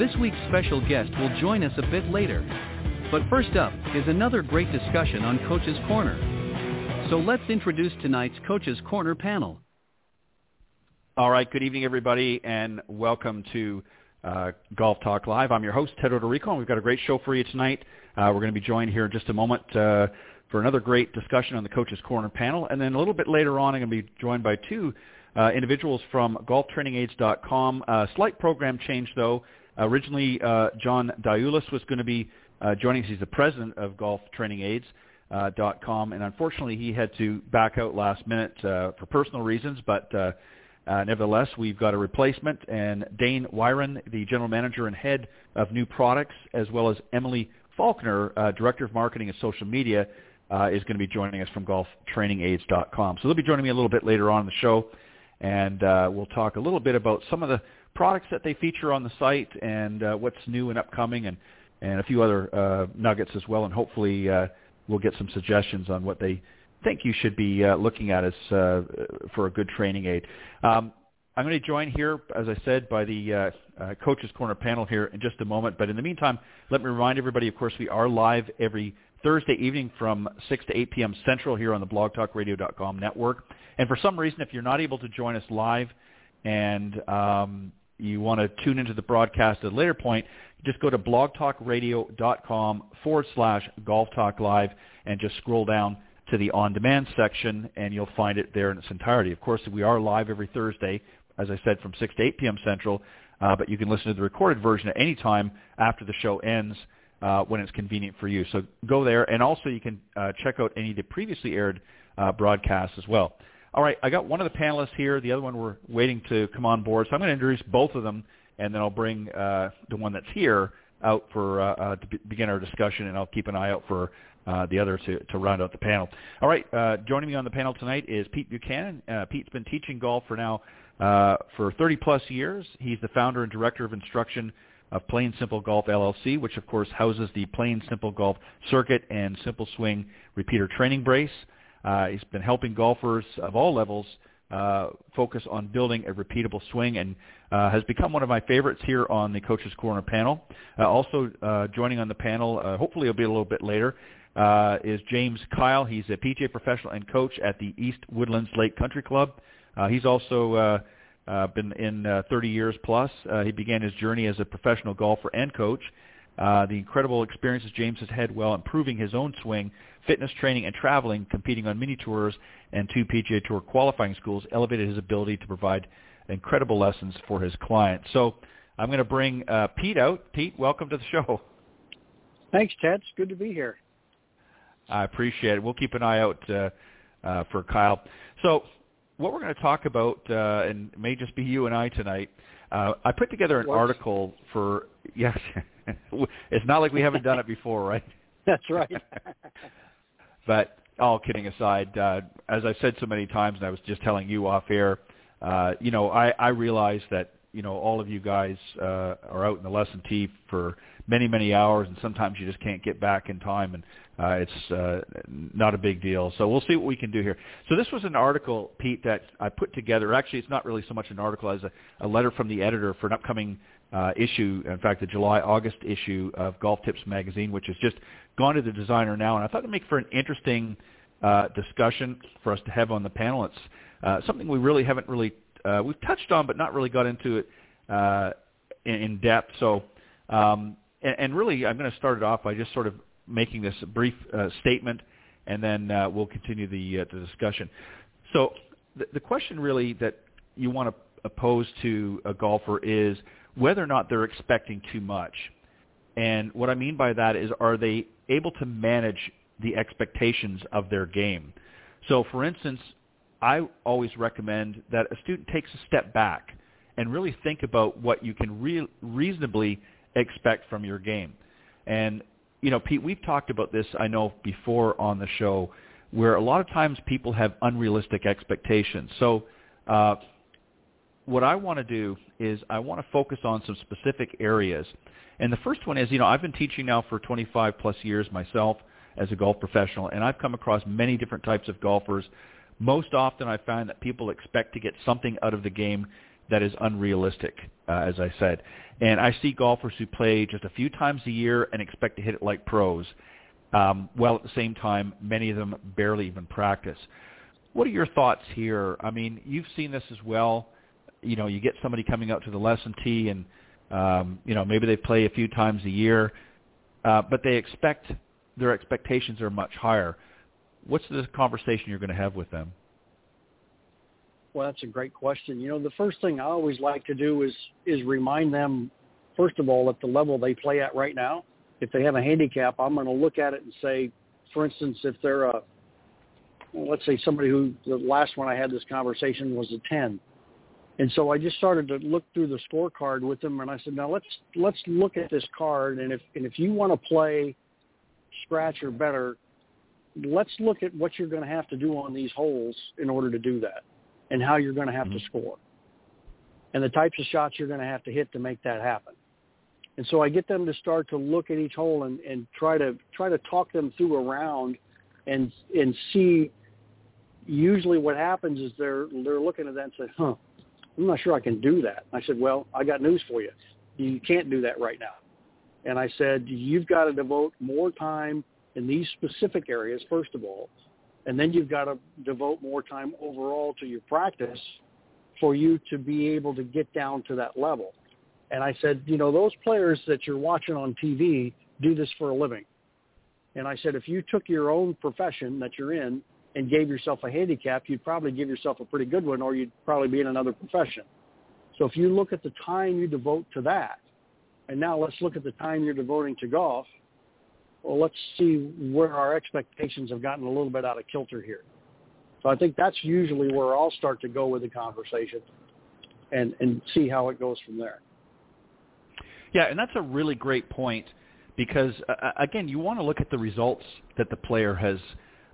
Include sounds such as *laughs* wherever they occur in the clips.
This week's special guest will join us a bit later. But first up is another great discussion on Coach's Corner. So let's introduce tonight's Coach's Corner panel. All right, good evening, everybody, and welcome to uh, Golf Talk Live. I'm your host, Ted Odorico, and we've got a great show for you tonight. Uh, we're going to be joined here in just a moment uh, for another great discussion on the Coach's Corner panel. And then a little bit later on, I'm going to be joined by two uh, individuals from golftrainingaids.com. Uh, slight program change, though. Originally, uh, John Diulis was going to be uh, joining us. He's the president of golftrainingaids.com, and unfortunately, he had to back out last minute uh, for personal reasons, but uh, uh, nevertheless, we've got a replacement, and Dane Wiren, the general manager and head of new products, as well as Emily Faulkner, uh, director of marketing and social media, uh, is going to be joining us from golftrainingaids.com. So they'll be joining me a little bit later on in the show, and uh, we'll talk a little bit about some of the products that they feature on the site and uh, what's new and upcoming, and and a few other uh, nuggets as well. And hopefully, uh, we'll get some suggestions on what they think you should be uh, looking at as uh, for a good training aid. Um, I'm going to join here, as I said, by the uh, uh, Coaches Corner panel here in just a moment. But in the meantime, let me remind everybody, of course, we are live every Thursday evening from 6 to 8 p.m. Central here on the blogtalkradio.com network. And for some reason, if you're not able to join us live and um, you want to tune into the broadcast at a later point, just go to blogtalkradio.com forward slash golf talk live and just scroll down to the on-demand section, and you'll find it there in its entirety. Of course, we are live every Thursday, as I said, from 6 to 8 p.m. Central, uh, but you can listen to the recorded version at any time after the show ends uh, when it's convenient for you. So go there, and also you can uh, check out any of the previously aired uh, broadcasts as well. All right, I got one of the panelists here. The other one we're waiting to come on board. So I'm going to introduce both of them, and then I'll bring uh, the one that's here out for uh, uh, to be- begin our discussion, and I'll keep an eye out for uh, the other to, to round out the panel. All right, uh, joining me on the panel tonight is Pete Buchanan. Uh, Pete's been teaching golf for now uh, for 30 plus years. He's the founder and director of instruction of Plain Simple Golf LLC, which of course houses the Plain Simple Golf Circuit and Simple Swing Repeater Training Brace. Uh, he's been helping golfers of all levels uh, focus on building a repeatable swing and uh, has become one of my favorites here on the Coaches Corner panel. Uh, also uh, joining on the panel, uh, hopefully it'll be a little bit later, uh, is James Kyle. He's a PGA professional and coach at the East Woodlands Lake Country Club. Uh, he's also uh, uh, been in uh, 30 years plus. Uh, he began his journey as a professional golfer and coach. Uh, the incredible experiences James has had while improving his own swing, fitness training, and traveling, competing on mini tours and two PGA Tour qualifying schools, elevated his ability to provide incredible lessons for his clients. So I'm going to bring uh, Pete out. Pete, welcome to the show. Thanks, Ted. It's good to be here. I appreciate it. We'll keep an eye out uh, uh, for Kyle. So what we're going to talk about, uh, and it may just be you and I tonight, uh, I put together an article for, yes, *laughs* it's not like we haven't done it before, right? *laughs* That's right. *laughs* but all kidding aside, uh, as I've said so many times, and I was just telling you off air, uh, you know, I, I realize that, you know, all of you guys uh, are out in the lesson tee for many, many hours, and sometimes you just can't get back in time, and uh, it's uh, not a big deal. So we'll see what we can do here. So this was an article, Pete, that I put together. Actually, it's not really so much an article as a, a letter from the editor for an upcoming uh, issue, in fact, the July-August issue of Golf Tips magazine, which has just gone to the designer now. And I thought it'd make for an interesting uh, discussion for us to have on the panel. It's uh, something we really haven't really uh, we've touched on, but not really got into it uh, in, in depth. So, um, and, and really, I'm going to start it off by just sort of making this brief uh, statement, and then uh, we'll continue the, uh, the discussion. So the, the question really that you want to pose to a golfer is whether or not they're expecting too much. And what I mean by that is are they able to manage the expectations of their game? So for instance, I always recommend that a student takes a step back and really think about what you can re- reasonably expect from your game. And you know, Pete, we've talked about this I know before on the show where a lot of times people have unrealistic expectations. So uh, what I want to do is I want to focus on some specific areas. And the first one is, you know, I've been teaching now for 25 plus years myself as a golf professional, and I've come across many different types of golfers. Most often I find that people expect to get something out of the game that is unrealistic, uh, as I said. And I see golfers who play just a few times a year and expect to hit it like pros, um, while at the same time, many of them barely even practice. What are your thoughts here? I mean, you've seen this as well. You know, you get somebody coming out to the lesson tee and, um, you know, maybe they play a few times a year, uh, but they expect their expectations are much higher. What's the conversation you're going to have with them? Well, that's a great question. You know, the first thing I always like to do is is remind them, first of all, at the level they play at right now. If they have a handicap, I'm going to look at it and say, for instance, if they're a, let's say somebody who the last one I had this conversation was a 10, and so I just started to look through the scorecard with them, and I said, now let's let's look at this card, and if and if you want to play scratch or better, let's look at what you're going to have to do on these holes in order to do that and how you're going to have mm-hmm. to score and the types of shots you're going to have to hit to make that happen. And so I get them to start to look at each hole and, and try to try to talk them through a round and and see usually what happens is they're they're looking at that and say, huh, I'm not sure I can do that. I said, well, I got news for you. You can't do that right now. And I said, you've got to devote more time in these specific areas, first of all, and then you've got to devote more time overall to your practice for you to be able to get down to that level. And I said, you know, those players that you're watching on TV do this for a living. And I said, if you took your own profession that you're in and gave yourself a handicap, you'd probably give yourself a pretty good one or you'd probably be in another profession. So if you look at the time you devote to that, and now let's look at the time you're devoting to golf, well, let's see where our expectations have gotten a little bit out of kilter here. So I think that's usually where I'll start to go with the conversation and, and see how it goes from there. Yeah, and that's a really great point because, uh, again, you want to look at the results that the player has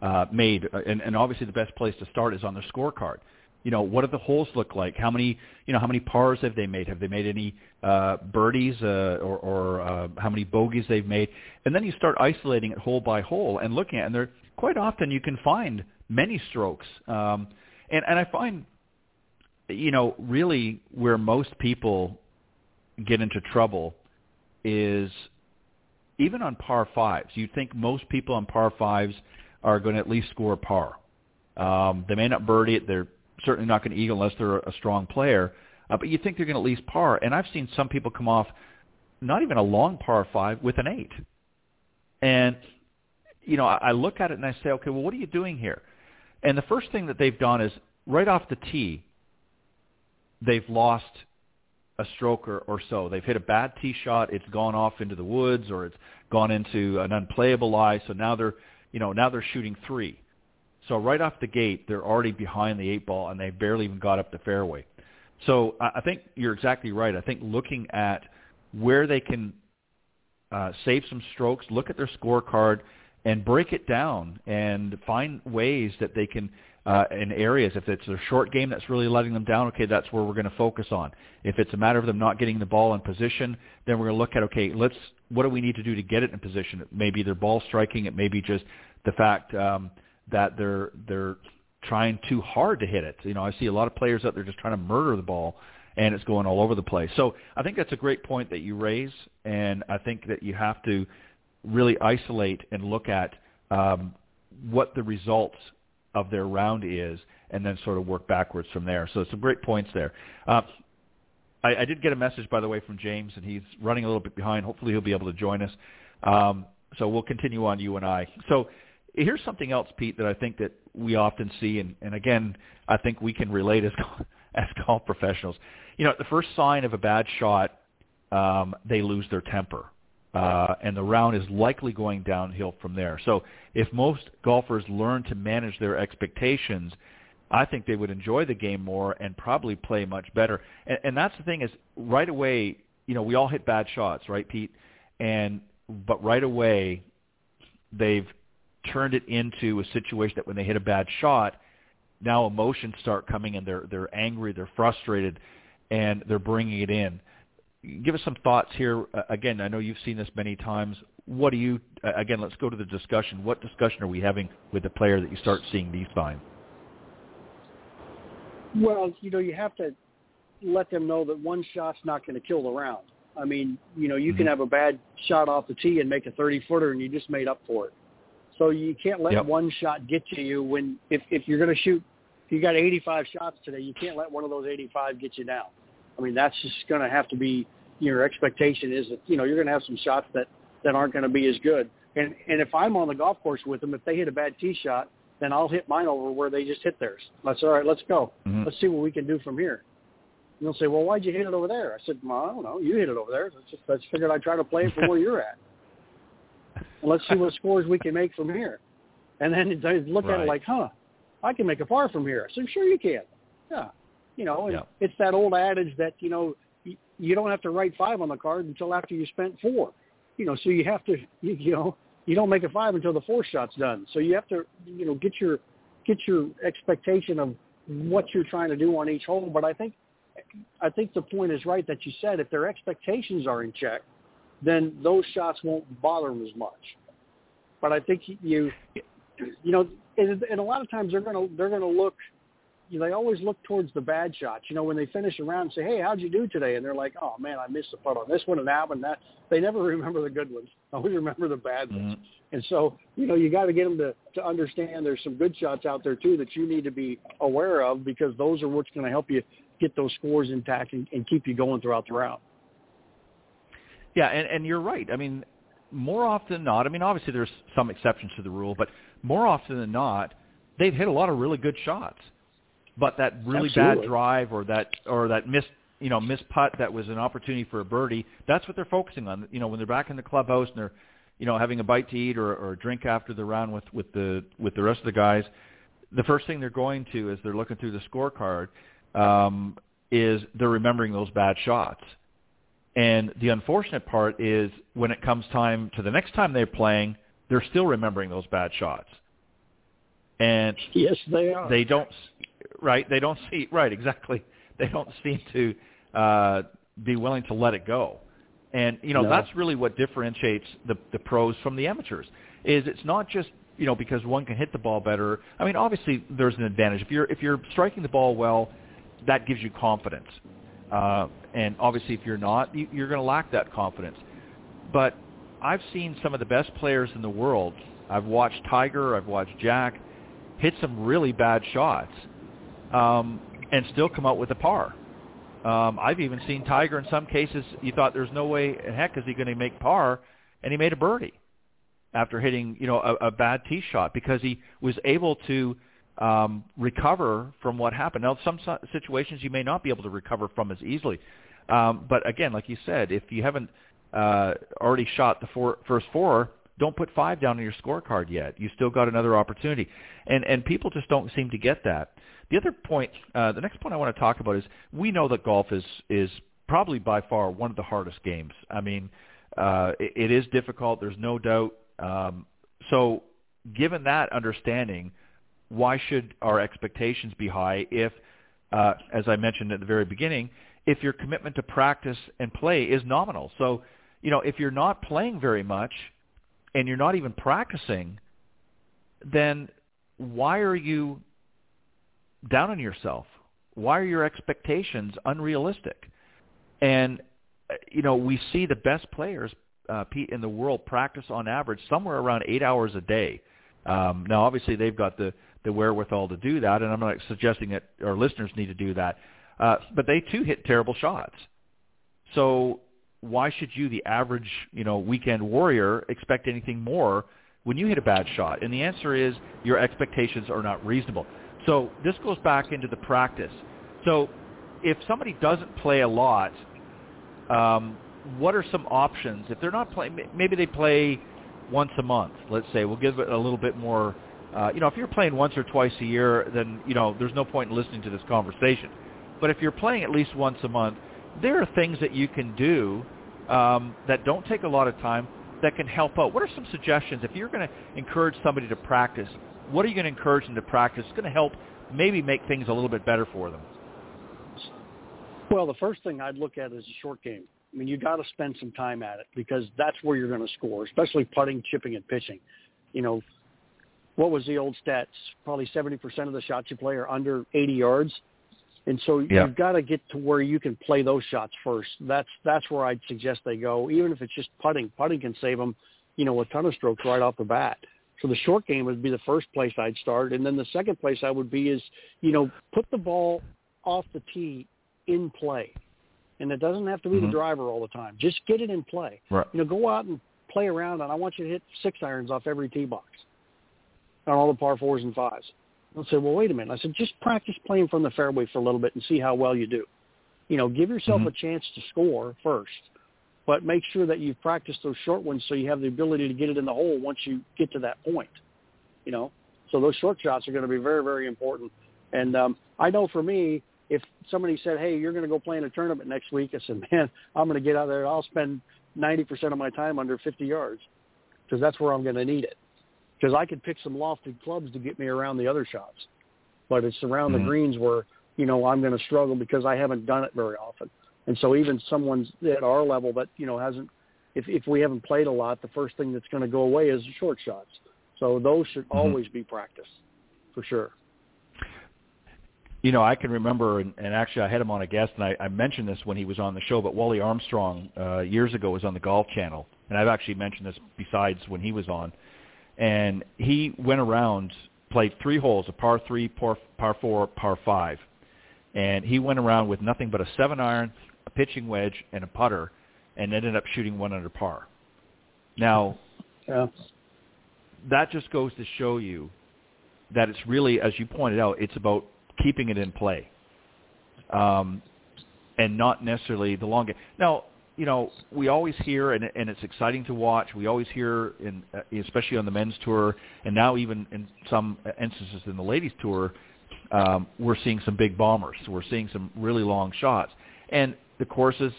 uh, made, and, and obviously the best place to start is on the scorecard you know, what do the holes look like? How many, you know, how many pars have they made? Have they made any uh, birdies uh, or, or uh, how many bogeys they've made? And then you start isolating it hole by hole and looking at it. And there, quite often you can find many strokes. Um, and, and I find, you know, really where most people get into trouble is even on par fives. You'd think most people on par fives are going to at least score par. Um, they may not birdie it. They're certainly not going to eagle unless they're a strong player. Uh, but you think they're going to at least par. And I've seen some people come off not even a long par five with an eight. And, you know, I, I look at it and I say, okay, well, what are you doing here? And the first thing that they've done is right off the tee, they've lost a stroke or, or so. They've hit a bad tee shot. It's gone off into the woods or it's gone into an unplayable lie. So now they're, you know, now they're shooting three. So right off the gate, they're already behind the eight ball, and they barely even got up the fairway. So I think you're exactly right. I think looking at where they can uh, save some strokes, look at their scorecard, and break it down and find ways that they can uh, in areas. If it's a short game that's really letting them down, okay, that's where we're going to focus on. If it's a matter of them not getting the ball in position, then we're going to look at okay, let's what do we need to do to get it in position? It may be their ball striking. It may be just the fact um, that they're they're trying too hard to hit it. You know, I see a lot of players out there just trying to murder the ball and it's going all over the place. So I think that's a great point that you raise, and I think that you have to really isolate and look at um, what the results of their round is, and then sort of work backwards from there. So some great points there. Uh, I, I did get a message, by the way, from James, and he's running a little bit behind. Hopefully, he'll be able to join us. Um, so we'll continue on you and I. So here's something else, Pete, that I think that we often see, and, and again, I think we can relate as *laughs* as golf professionals. You know, the first sign of a bad shot, um, they lose their temper, uh, and the round is likely going downhill from there. So, if most golfers learn to manage their expectations, I think they would enjoy the game more and probably play much better. And, and that's the thing is, right away, you know, we all hit bad shots, right, Pete? And but right away, they've turned it into a situation that when they hit a bad shot, now emotions start coming and they're they're angry, they're frustrated, and they're bringing it in. Give us some thoughts here. Uh, again, I know you've seen this many times. What do you? Uh, again, let's go to the discussion. What discussion are we having with the player that you start seeing these signs? Well, you know, you have to let them know that one shot's not going to kill the round. I mean, you know, you mm-hmm. can have a bad shot off the tee and make a 30 footer and you just made up for it. So you can't let yep. one shot get to you when if if you're going to shoot you got 85 shots today, you can't let one of those 85 get you down. I mean, that's just going to have to be your expectation is that you know you're going to have some shots that that aren't going to be as good. And and if I'm on the golf course with them, if they hit a bad tee shot, then I'll hit mine over where they just hit theirs. That's all right. Let's go. Mm-hmm. Let's see what we can do from here. And they'll say, well, why'd you hit it over there? I said, well, I don't know. You hit it over there. I just, I just figured I'd try to play it from where you're at. Let's see what scores we can make from here. And then they look right. at it like, huh, I can make a par from here. I said, sure you can. Yeah. You know, and yeah. it's that old adage that, you know, you, don't have to write five on the card until after you spent four. You know, so you have to, you, you know, you don't make a five until the fourth shot's done. So you have to, you know, get your get your expectation of what you're trying to do on each hole. But I think I think the point is right that you said if their expectations are in check, then those shots won't bother them as much. But I think you you know, and, and a lot of times they're gonna they're gonna look. You know, they always look towards the bad shots. You know, when they finish around and say, "Hey, how'd you do today?" and they're like, "Oh man, I missed the putt on this one and that one." That they never *laughs* remember the good ones. Always remember the bad ones. Mm-hmm. And so, you know, you got to get them to to understand there's some good shots out there too that you need to be aware of because those are what's going to help you get those scores intact and, and keep you going throughout the round. Yeah, and, and you're right. I mean, more often than not, I mean, obviously there's some exceptions to the rule, but more often than not, they've hit a lot of really good shots. But that really Absolutely. bad drive or that or that missed you know missed putt that was an opportunity for a birdie, that's what they're focusing on. You know, when they're back in the clubhouse and they're you know having a bite to eat or, or a drink after the round with with the with the rest of the guys, the first thing they're going to is they're looking through the scorecard um, is they're remembering those bad shots. And the unfortunate part is when it comes time to the next time they're playing, they're still remembering those bad shots. And yes, they are. They don't, right? They don't see right exactly. *laughs* They don't seem to uh, be willing to let it go. And you know no. that's really what differentiates the the pros from the amateurs. Is it's not just you know because one can hit the ball better. I mean, obviously there's an advantage if you're if you're striking the ball well, that gives you confidence. Uh, and obviously, if you're not, you, you're going to lack that confidence. But I've seen some of the best players in the world. I've watched Tiger, I've watched Jack hit some really bad shots um, and still come out with a par. Um, I've even seen Tiger in some cases. You thought there's no way in heck is he going to make par, and he made a birdie after hitting you know a, a bad tee shot because he was able to um, recover from what happened. Now, some situations you may not be able to recover from as easily, um, but again, like you said, if you haven't uh, already shot the four, first four, don't put five down on your scorecard yet. You still got another opportunity, and and people just don't seem to get that. The other point, uh, the next point I want to talk about is we know that golf is is probably by far one of the hardest games. I mean, uh, it, it is difficult. There's no doubt. Um, so, given that understanding, why should our expectations be high if, uh, as I mentioned at the very beginning, if your commitment to practice and play is nominal? So, you know, if you're not playing very much and you're not even practicing, then why are you down on yourself? Why are your expectations unrealistic? And you know, we see the best players, uh, Pete, in the world practice on average somewhere around eight hours a day. Um, now, obviously, they've got the the wherewithal to do that, and I'm not suggesting that our listeners need to do that. Uh, but they too hit terrible shots. So why should you, the average, you know, weekend warrior, expect anything more when you hit a bad shot? And the answer is your expectations are not reasonable. So this goes back into the practice. So if somebody doesn't play a lot, um, what are some options? If they're not playing, maybe they play once a month. Let's say we'll give it a little bit more. Uh, you know, if you're playing once or twice a year, then you know there's no point in listening to this conversation. But if you're playing at least once a month, there are things that you can do um, that don't take a lot of time that can help out. What are some suggestions if you're going to encourage somebody to practice? What are you going to encourage them to practice? It's going to help maybe make things a little bit better for them. Well, the first thing I'd look at is a short game. I mean, you got to spend some time at it because that's where you're going to score, especially putting, chipping, and pitching. You know, what was the old stats? Probably 70% of the shots you play are under 80 yards. And so yeah. you've got to get to where you can play those shots first. That's that's where I'd suggest they go. Even if it's just putting, putting can save them, you know, a ton of strokes right off the bat. So the short game would be the first place I'd start, and then the second place I would be is, you know, put the ball off the tee in play, and it doesn't have to be mm-hmm. the driver all the time. Just get it in play. Right. You know, go out and play around, and I want you to hit six irons off every tee box on all the par fours and fives. They'll say, well, wait a minute. I said, just practice playing from the fairway for a little bit and see how well you do. You know, give yourself mm-hmm. a chance to score first, but make sure that you've practiced those short ones so you have the ability to get it in the hole once you get to that point. You know, so those short shots are going to be very, very important. And um, I know for me, if somebody said, "Hey, you're going to go play in a tournament next week," I said, *laughs* "Man, I'm going to get out there. I'll spend 90% of my time under 50 yards because that's where I'm going to need it." Because I could pick some lofted clubs to get me around the other shots, but it's around mm-hmm. the greens where you know I'm going to struggle because I haven't done it very often. And so even someone's at our level that you know hasn't, if if we haven't played a lot, the first thing that's going to go away is the short shots. So those should mm-hmm. always be practiced, for sure. You know, I can remember, and, and actually I had him on a guest, and I, I mentioned this when he was on the show, but Wally Armstrong uh, years ago was on the Golf Channel, and I've actually mentioned this besides when he was on and he went around, played three holes, a par three, par, par four, par five, and he went around with nothing but a seven iron, a pitching wedge, and a putter, and ended up shooting one under par. Now, yeah. that just goes to show you that it's really, as you pointed out, it's about keeping it in play, um, and not necessarily the long game. Now, you know, we always hear, and, and it's exciting to watch. We always hear, in, uh, especially on the men's tour, and now even in some instances in the ladies' tour, um, we're seeing some big bombers. We're seeing some really long shots, and the courses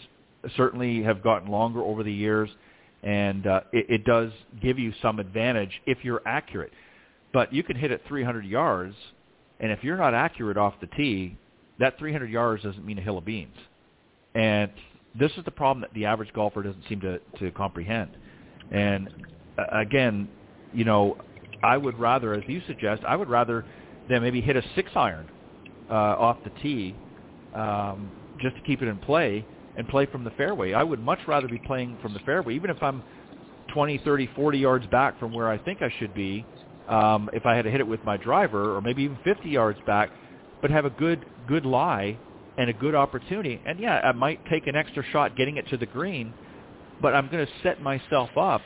certainly have gotten longer over the years, and uh, it, it does give you some advantage if you're accurate. But you can hit it 300 yards, and if you're not accurate off the tee, that 300 yards doesn't mean a hill of beans. And this is the problem that the average golfer doesn't seem to, to comprehend. And uh, again, you know, I would rather, as you suggest, I would rather than maybe hit a six iron uh, off the tee um, just to keep it in play and play from the fairway. I would much rather be playing from the fairway, even if I'm 20, 30, 40 yards back from where I think I should be. Um, if I had to hit it with my driver, or maybe even 50 yards back, but have a good good lie and a good opportunity. And yeah, I might take an extra shot getting it to the green, but I'm going to set myself up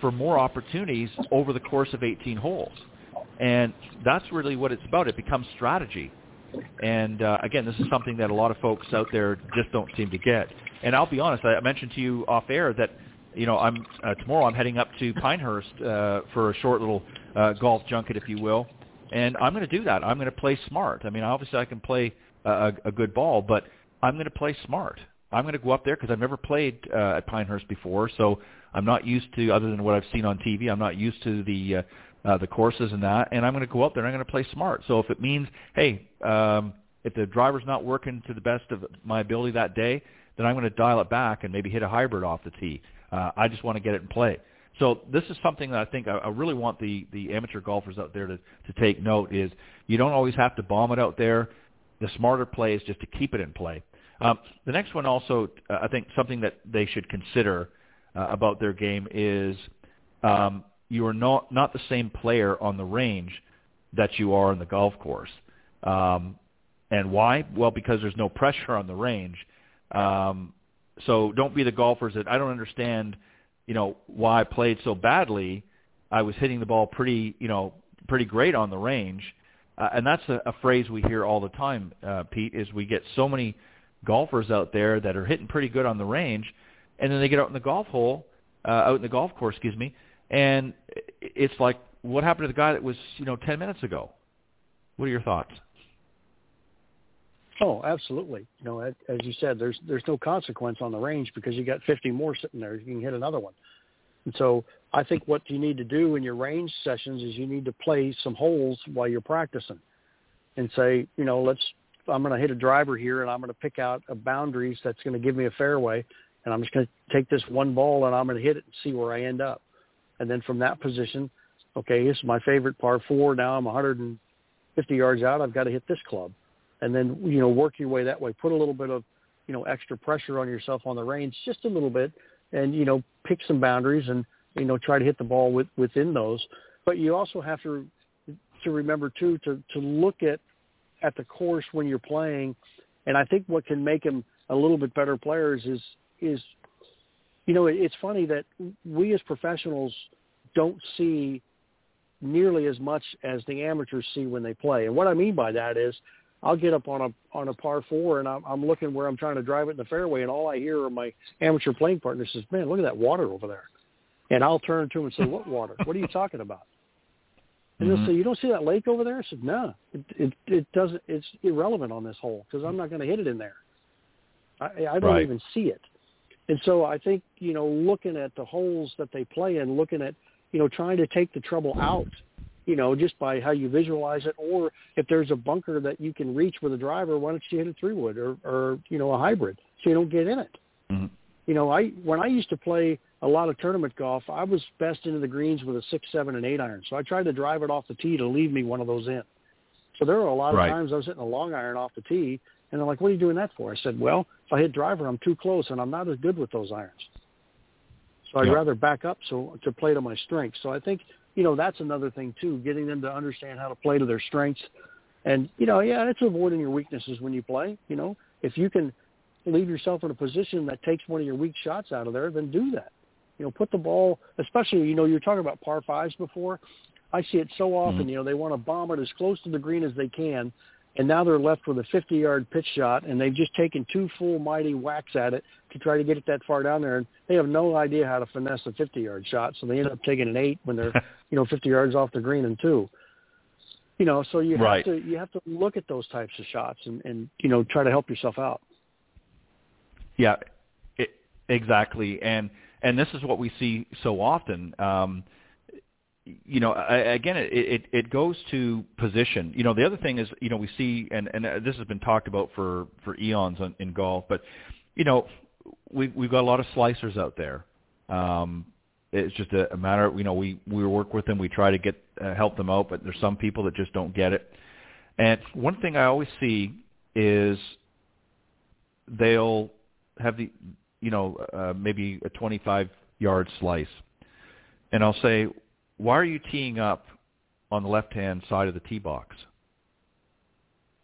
for more opportunities over the course of 18 holes. And that's really what it's about. It becomes strategy. And uh, again, this is something that a lot of folks out there just don't seem to get. And I'll be honest, I mentioned to you off air that you know I'm uh, tomorrow I'm heading up to Pinehurst uh, for a short little uh, golf junket, if you will, and I'm going to do that. I'm going to play smart. I mean, obviously I can play a, a good ball, but I'm going to play smart. I'm going to go up there because I've never played uh, at Pinehurst before, so I'm not used to other than what I've seen on TV. I'm not used to the uh, uh, the courses and that, and I'm going to go up there and I'm going to play smart. So if it means, hey, um, if the driver's not working to the best of my ability that day, then I'm going to dial it back and maybe hit a hybrid off the tee. Uh, I just want to get it in play. So this is something that I think I, I really want the the amateur golfers out there to to take note is you don't always have to bomb it out there the smarter play is just to keep it in play. Um, the next one also, uh, I think something that they should consider uh, about their game is um, you are not not the same player on the range that you are on the golf course. Um, and why? Well, because there's no pressure on the range. Um, so don't be the golfers that I don't understand, you know, why I played so badly I was hitting the ball pretty, you know, pretty great on the range. Uh, and that's a, a phrase we hear all the time, uh, Pete, is we get so many golfers out there that are hitting pretty good on the range, and then they get out in the golf hole, uh, out in the golf course, excuse me, and it's like, what happened to the guy that was, you know, 10 minutes ago? What are your thoughts? Oh, absolutely. You know, as you said, there's there's no consequence on the range because you got 50 more sitting there. You can hit another one. And so I think what you need to do in your range sessions is you need to play some holes while you're practicing and say, you know, let's I'm going to hit a driver here and I'm going to pick out a boundaries that's going to give me a fairway and I'm just going to take this one ball and I'm going to hit it and see where I end up. And then from that position, okay, this is my favorite par four. Now I'm 150 yards out. I've got to hit this club and then you know work your way that way. Put a little bit of you know extra pressure on yourself on the range, just a little bit, and you know pick some boundaries and you know try to hit the ball with, within those. But you also have to to remember too to to look at at the course when you're playing, and I think what can make them a little bit better players is is you know it's funny that we as professionals don't see nearly as much as the amateurs see when they play. And what I mean by that is I'll get up on a on a par four and I'm, I'm looking where I'm trying to drive it in the fairway, and all I hear are my amateur playing partner says, "Man, look at that water over there," and I'll turn to him and say, "What water? What are you talking about?" And mm-hmm. he'll say, "You don't see that lake over there?" I said, "No, it it, it doesn't. It's irrelevant on this hole because I'm not going to hit it in there. I, I don't right. even see it." And so I think you know, looking at the holes that they play in, looking at you know, trying to take the trouble out you know, just by how you visualize it, or if there's a bunker that you can reach with a driver, why don't you hit a three wood or, or you know, a hybrid so you don't get in it. Mm-hmm. You know, I when I used to play a lot of tournament golf, I was best into the greens with a six, seven, and eight iron. So I tried to drive it off the tee to leave me one of those in. So there were a lot of right. times I was hitting a long iron off the tee, and they're like, "What are you doing that for?" I said, "Well, if I hit driver, I'm too close, and I'm not as good with those irons. So I'd yeah. rather back up so to play to my strengths." So I think you know, that's another thing too, getting them to understand how to play to their strengths. And, you know, yeah, it's avoiding your weaknesses when you play. You know, if you can leave yourself in a position that takes one of your weak shots out of there, then do that. You know, put the ball, especially, you know, you're talking about par fives before. I see it so often, mm-hmm. you know, they want to bomb it as close to the green as they can and now they're left with a 50-yard pitch shot, and they've just taken two full mighty whacks at it to try to get it that far down there, and they have no idea how to finesse a 50-yard shot, so they end up taking an eight when they're, *laughs* you know, 50 yards off the green and two. You know, so you have right. to you have to look at those types of shots and and you know try to help yourself out. Yeah, it, exactly, and and this is what we see so often. Um, you know, again, it, it, it goes to position. You know, the other thing is, you know, we see, and, and this has been talked about for, for eons in, in golf, but, you know, we, we've got a lot of slicers out there. Um, it's just a, a matter of, you know, we, we work with them, we try to get, uh, help them out, but there's some people that just don't get it. And one thing I always see is they'll have the, you know, uh, maybe a 25 yard slice. And I'll say, why are you teeing up on the left-hand side of the tee box?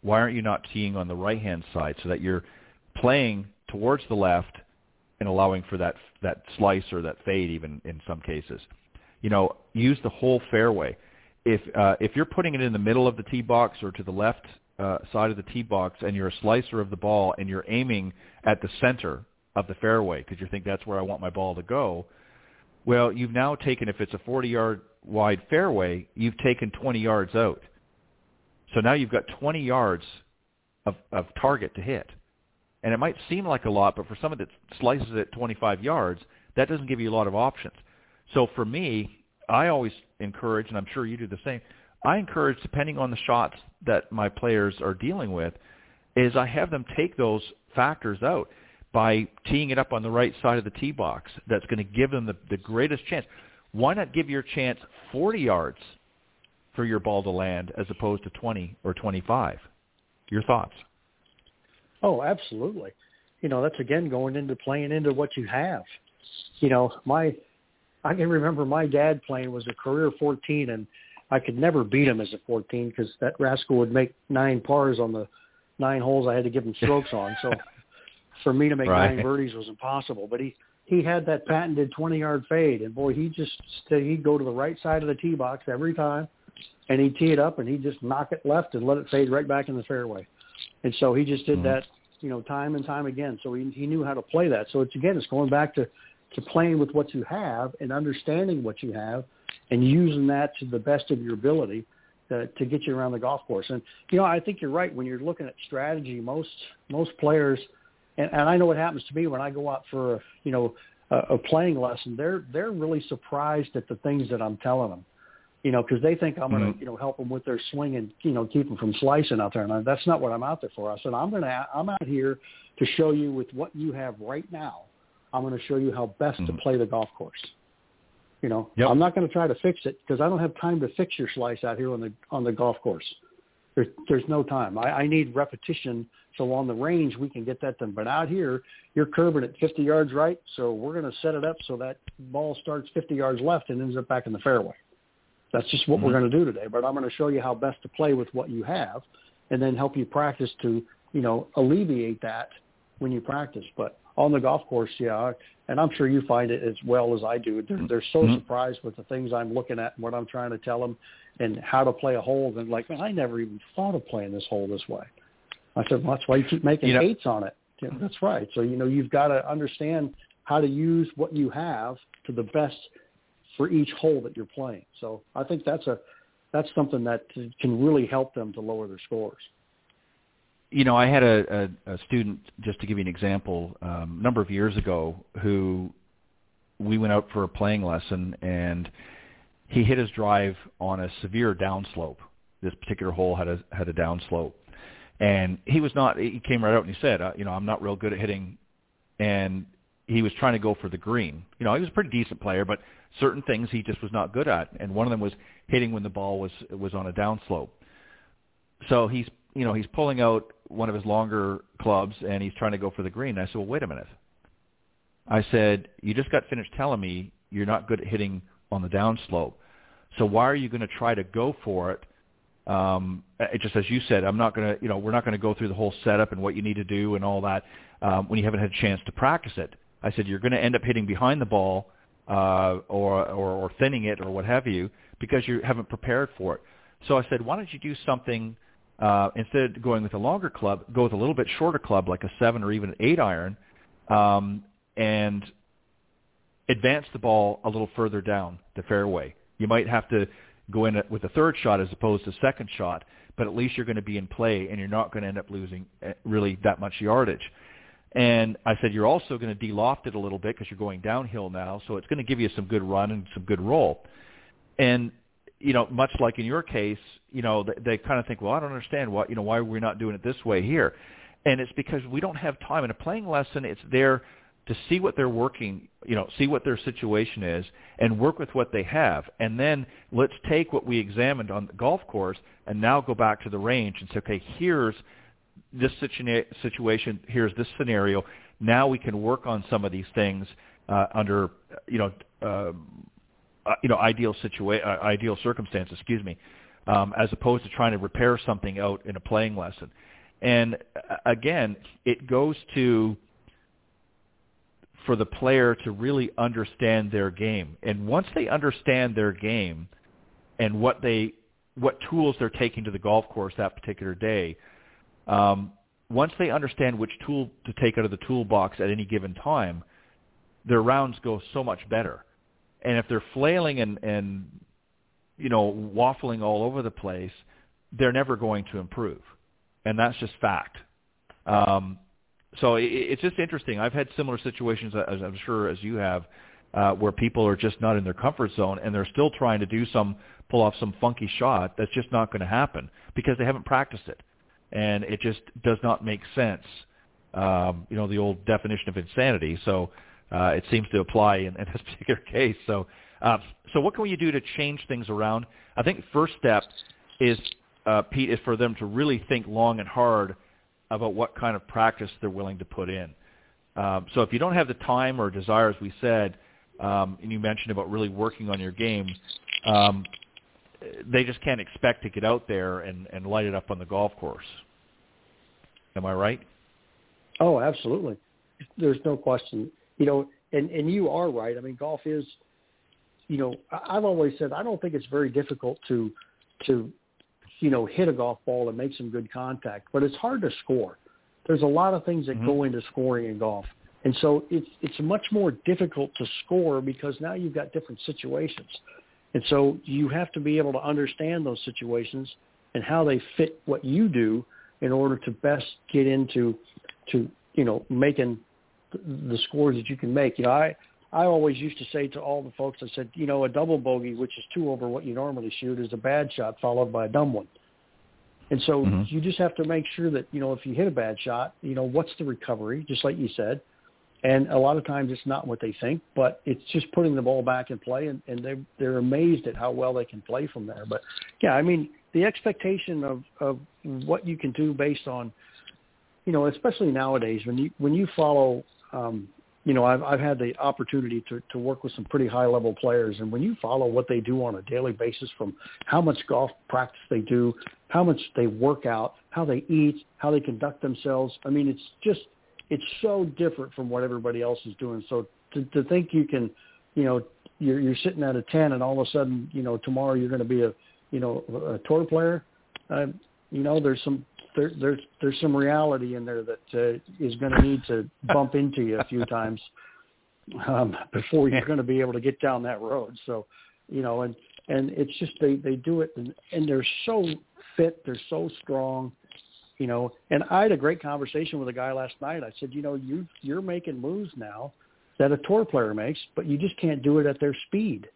Why aren't you not teeing on the right-hand side so that you're playing towards the left and allowing for that that slice or that fade even in some cases? You know, use the whole fairway. If uh, if you're putting it in the middle of the tee box or to the left uh, side of the tee box and you're a slicer of the ball and you're aiming at the center of the fairway because you think that's where I want my ball to go, well, you've now taken, if it's a 40-yard wide fairway, you've taken 20 yards out. So now you've got 20 yards of, of target to hit. And it might seem like a lot, but for someone that slices it 25 yards, that doesn't give you a lot of options. So for me, I always encourage, and I'm sure you do the same, I encourage, depending on the shots that my players are dealing with, is I have them take those factors out by teeing it up on the right side of the tee box. That's going to give them the, the greatest chance. Why not give your chance 40 yards for your ball to land as opposed to 20 or 25? Your thoughts? Oh, absolutely. You know, that's again going into playing into what you have. You know, my I can remember my dad playing was a career 14 and I could never beat him as a 14 because that rascal would make nine pars on the nine holes I had to give him strokes on. So *laughs* for me to make right. nine birdies was impossible. But he he had that patented 20 yard fade, and boy, he just he'd go to the right side of the tee box every time, and he'd tee it up and he'd just knock it left and let it fade right back in the fairway. And so he just did mm-hmm. that, you know, time and time again. So he he knew how to play that. So it's again, it's going back to to playing with what you have and understanding what you have, and using that to the best of your ability to, to get you around the golf course. And you know, I think you're right when you're looking at strategy. Most most players, and, and I know what happens to me when I go out for you know a, a playing lesson. They're they're really surprised at the things that I'm telling them you know, because they think I'm going to, mm-hmm. you know, help them with their swing and, you know, keep them from slicing out there. And I, that's not what I'm out there for. I said, I'm going to, I'm out here to show you with what you have right now. I'm going to show you how best mm-hmm. to play the golf course. You know, yep. I'm not going to try to fix it because I don't have time to fix your slice out here on the on the golf course. There's there's no time. I, I need repetition so on the range we can get that done. But out here, you're curving at 50 yards right, so we're going to set it up so that ball starts 50 yards left and ends up back in the fairway. That's just what mm-hmm. we're going to do today. But I'm going to show you how best to play with what you have, and then help you practice to you know alleviate that when you practice. But on the golf course, yeah, and I'm sure you find it as well as I do. They're, they're so mm-hmm. surprised with the things I'm looking at and what I'm trying to tell them, and how to play a hole. And like, man, I never even thought of playing this hole this way. I said, well, that's why you keep making you know, eights on it. Yeah, that's right. So you know, you've got to understand how to use what you have to the best for each hole that you're playing. So I think that's a that's something that can really help them to lower their scores. You know, I had a, a, a student, just to give you an example, um, a number of years ago, who we went out for a playing lesson, and he hit his drive on a severe downslope. This particular hole had a had a downslope, and he was not. He came right out and he said, uh, "You know, I'm not real good at hitting," and he was trying to go for the green. You know, he was a pretty decent player, but certain things he just was not good at, and one of them was hitting when the ball was was on a downslope. So he's you know he's pulling out one of his longer clubs and he's trying to go for the green. I said, well, wait a minute. I said, you just got finished telling me you're not good at hitting on the downslope. So why are you going to try to go for it? Um, it just as you said, I'm not going to, you know, we're not going to go through the whole setup and what you need to do and all that um, when you haven't had a chance to practice it. I said you're going to end up hitting behind the ball uh, or, or or thinning it or what have you because you haven't prepared for it. So I said, why don't you do something uh, instead of going with a longer club, go with a little bit shorter club like a seven or even an eight iron, um, and advance the ball a little further down the fairway. You might have to go in with a third shot as opposed to second shot, but at least you're going to be in play and you're not going to end up losing uh, really that much yardage. And I said, you're also going to de-loft it a little bit because you're going downhill now, so it's going to give you some good run and some good roll. And, you know, much like in your case, you know, they, they kind of think, well, I don't understand why, you know, why we're we not doing it this way here? And it's because we don't have time. In a playing lesson, it's there to see what they're working, you know, see what their situation is and work with what they have. And then let's take what we examined on the golf course and now go back to the range and say, okay, here's – this situation, here's this scenario. Now we can work on some of these things uh, under, you know, uh, uh, you know, ideal situation, uh, ideal circumstances. Excuse me, um, as opposed to trying to repair something out in a playing lesson. And uh, again, it goes to for the player to really understand their game. And once they understand their game and what they what tools they're taking to the golf course that particular day, um, once they understand which tool to take out of the toolbox at any given time, their rounds go so much better. And if they're flailing and, and you know waffling all over the place, they're never going to improve, and that's just fact. Um, so it, it's just interesting. I've had similar situations, as I'm sure as you have, uh, where people are just not in their comfort zone and they're still trying to do some pull off some funky shot that's just not going to happen because they haven't practiced it and it just does not make sense. Um, you know, the old definition of insanity. So uh, it seems to apply in, in this *laughs* particular case. So, uh, so what can we do to change things around? I think first step is, uh, Pete, is for them to really think long and hard about what kind of practice they're willing to put in. Um, so if you don't have the time or desire, as we said, um, and you mentioned about really working on your game, um, they just can't expect to get out there and, and light it up on the golf course. Am I right? Oh, absolutely. There's no question. You know, and and you are right. I mean, golf is, you know, I've always said I don't think it's very difficult to to you know hit a golf ball and make some good contact, but it's hard to score. There's a lot of things that mm-hmm. go into scoring in golf. And so it's it's much more difficult to score because now you've got different situations. And so you have to be able to understand those situations and how they fit what you do in order to best get into to you know making the scores that you can make. You know, I I always used to say to all the folks, I said, you know, a double bogey, which is two over what you normally shoot, is a bad shot followed by a dumb one. And so mm-hmm. you just have to make sure that you know if you hit a bad shot, you know what's the recovery, just like you said. And a lot of times it's not what they think, but it's just putting the ball back in play, and, and they they're amazed at how well they can play from there. But yeah, I mean the expectation of of what you can do based on, you know, especially nowadays when you when you follow um, you know, I've I've had the opportunity to to work with some pretty high level players, and when you follow what they do on a daily basis, from how much golf practice they do, how much they work out, how they eat, how they conduct themselves, I mean, it's just it's so different from what everybody else is doing. So to to think you can, you know, you're you're sitting at a ten, and all of a sudden, you know, tomorrow you're going to be a you know a tour player. Uh, you know, there's some there, there's there's some reality in there that uh, is going to need to *laughs* bump into you a few times um, before you're going to be able to get down that road. So, you know, and and it's just they they do it and, and they're so fit, they're so strong, you know. And I had a great conversation with a guy last night. I said, you know, you you're making moves now that a tour player makes, but you just can't do it at their speed.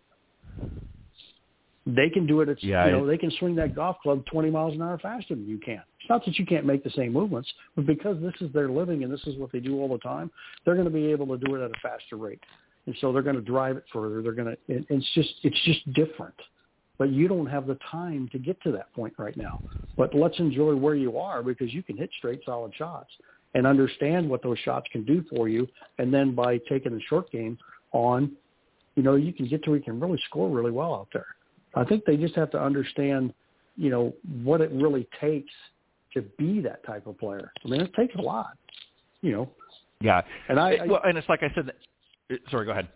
They can do it. At, yeah, you know, they can swing that golf club 20 miles an hour faster than you can. It's not that you can't make the same movements, but because this is their living and this is what they do all the time, they're going to be able to do it at a faster rate. And so they're going to drive it further. They're going to. It's just it's just different. But you don't have the time to get to that point right now. But let's enjoy where you are because you can hit straight, solid shots and understand what those shots can do for you. And then by taking the short game on, you know, you can get to where you can really score really well out there. I think they just have to understand, you know, what it really takes to be that type of player. I mean, it takes a lot, you know. Yeah, and I, I well, and it's like I said. That, Sorry, go ahead.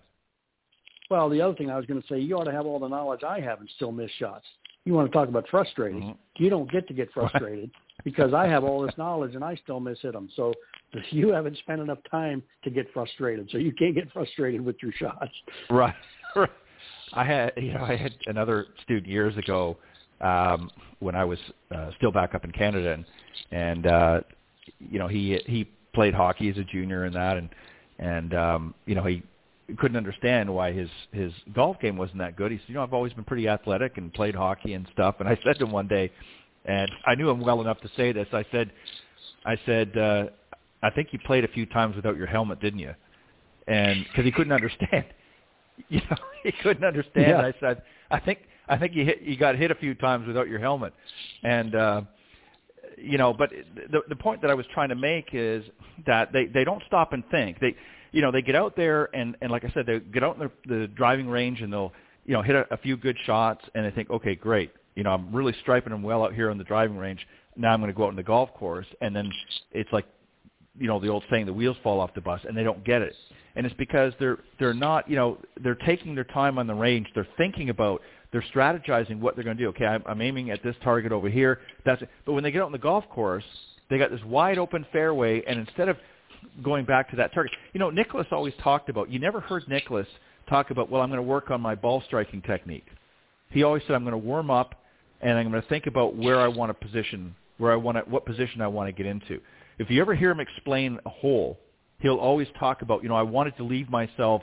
Well, the other thing I was going to say, you ought to have all the knowledge I have and still miss shots. You want to talk about frustrating? Mm-hmm. You don't get to get frustrated because I have all this *laughs* knowledge and I still miss hit them. So *laughs* you haven't spent enough time to get frustrated, so you can't get frustrated with your shots. Right. *laughs* I had *laughs* you know I had another student years ago um, when I was uh, still back up in Canada, and and uh, you know he he played hockey as a junior and that, and and um, you know he couldn't understand why his his golf game wasn't that good. He said, you know, I've always been pretty athletic and played hockey and stuff. And I *laughs* said to him one day, and I knew him well enough to say this. I said, I said, uh, I think you played a few times without your helmet, didn't you? And because he couldn't *laughs* understand. *laughs* you know, he couldn't understand. Yeah. I said, I think I think you hit you got hit a few times without your helmet, and uh, you know. But the the point that I was trying to make is that they they don't stop and think. They you know they get out there and and like I said, they get out in the, the driving range and they'll you know hit a, a few good shots and they think, okay, great. You know, I'm really striping them well out here on the driving range. Now I'm going to go out on the golf course, and then it's like you know the old saying, the wheels fall off the bus, and they don't get it and it's because they're they're not you know they're taking their time on the range. They're thinking about they're strategizing what they're going to do. Okay, I'm, I'm aiming at this target over here. That's it. But when they get out on the golf course, they got this wide open fairway, and instead of going back to that target, you know, Nicklaus always talked about. You never heard Nicklaus talk about, well, I'm going to work on my ball striking technique. He always said, I'm going to warm up, and I'm going to think about where I want to position, where I want to, what position I want to get into. If you ever hear him explain a hole, he'll always talk about, you know, I wanted to leave myself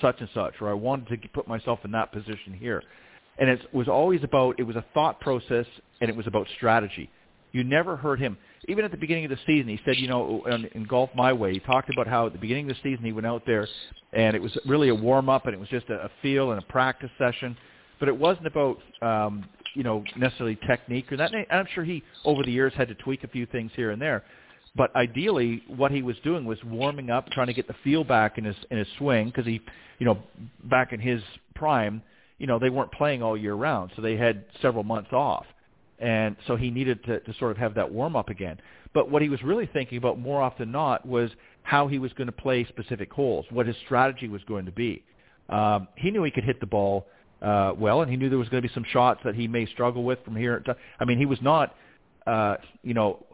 such and such, or I wanted to put myself in that position here. And it was always about, it was a thought process, and it was about strategy. You never heard him, even at the beginning of the season, he said, you know, in, in Golf My Way, he talked about how at the beginning of the season he went out there, and it was really a warm-up, and it was just a, a feel and a practice session. But it wasn't about, um, you know, necessarily technique or that. And I'm sure he, over the years, had to tweak a few things here and there. But ideally, what he was doing was warming up, trying to get the feel back in his in his swing because he, you know, back in his prime, you know, they weren't playing all year round, so they had several months off, and so he needed to, to sort of have that warm up again. But what he was really thinking about more often than not was how he was going to play specific holes, what his strategy was going to be. Um, he knew he could hit the ball uh, well, and he knew there was going to be some shots that he may struggle with from here. To, I mean, he was not, uh, you know,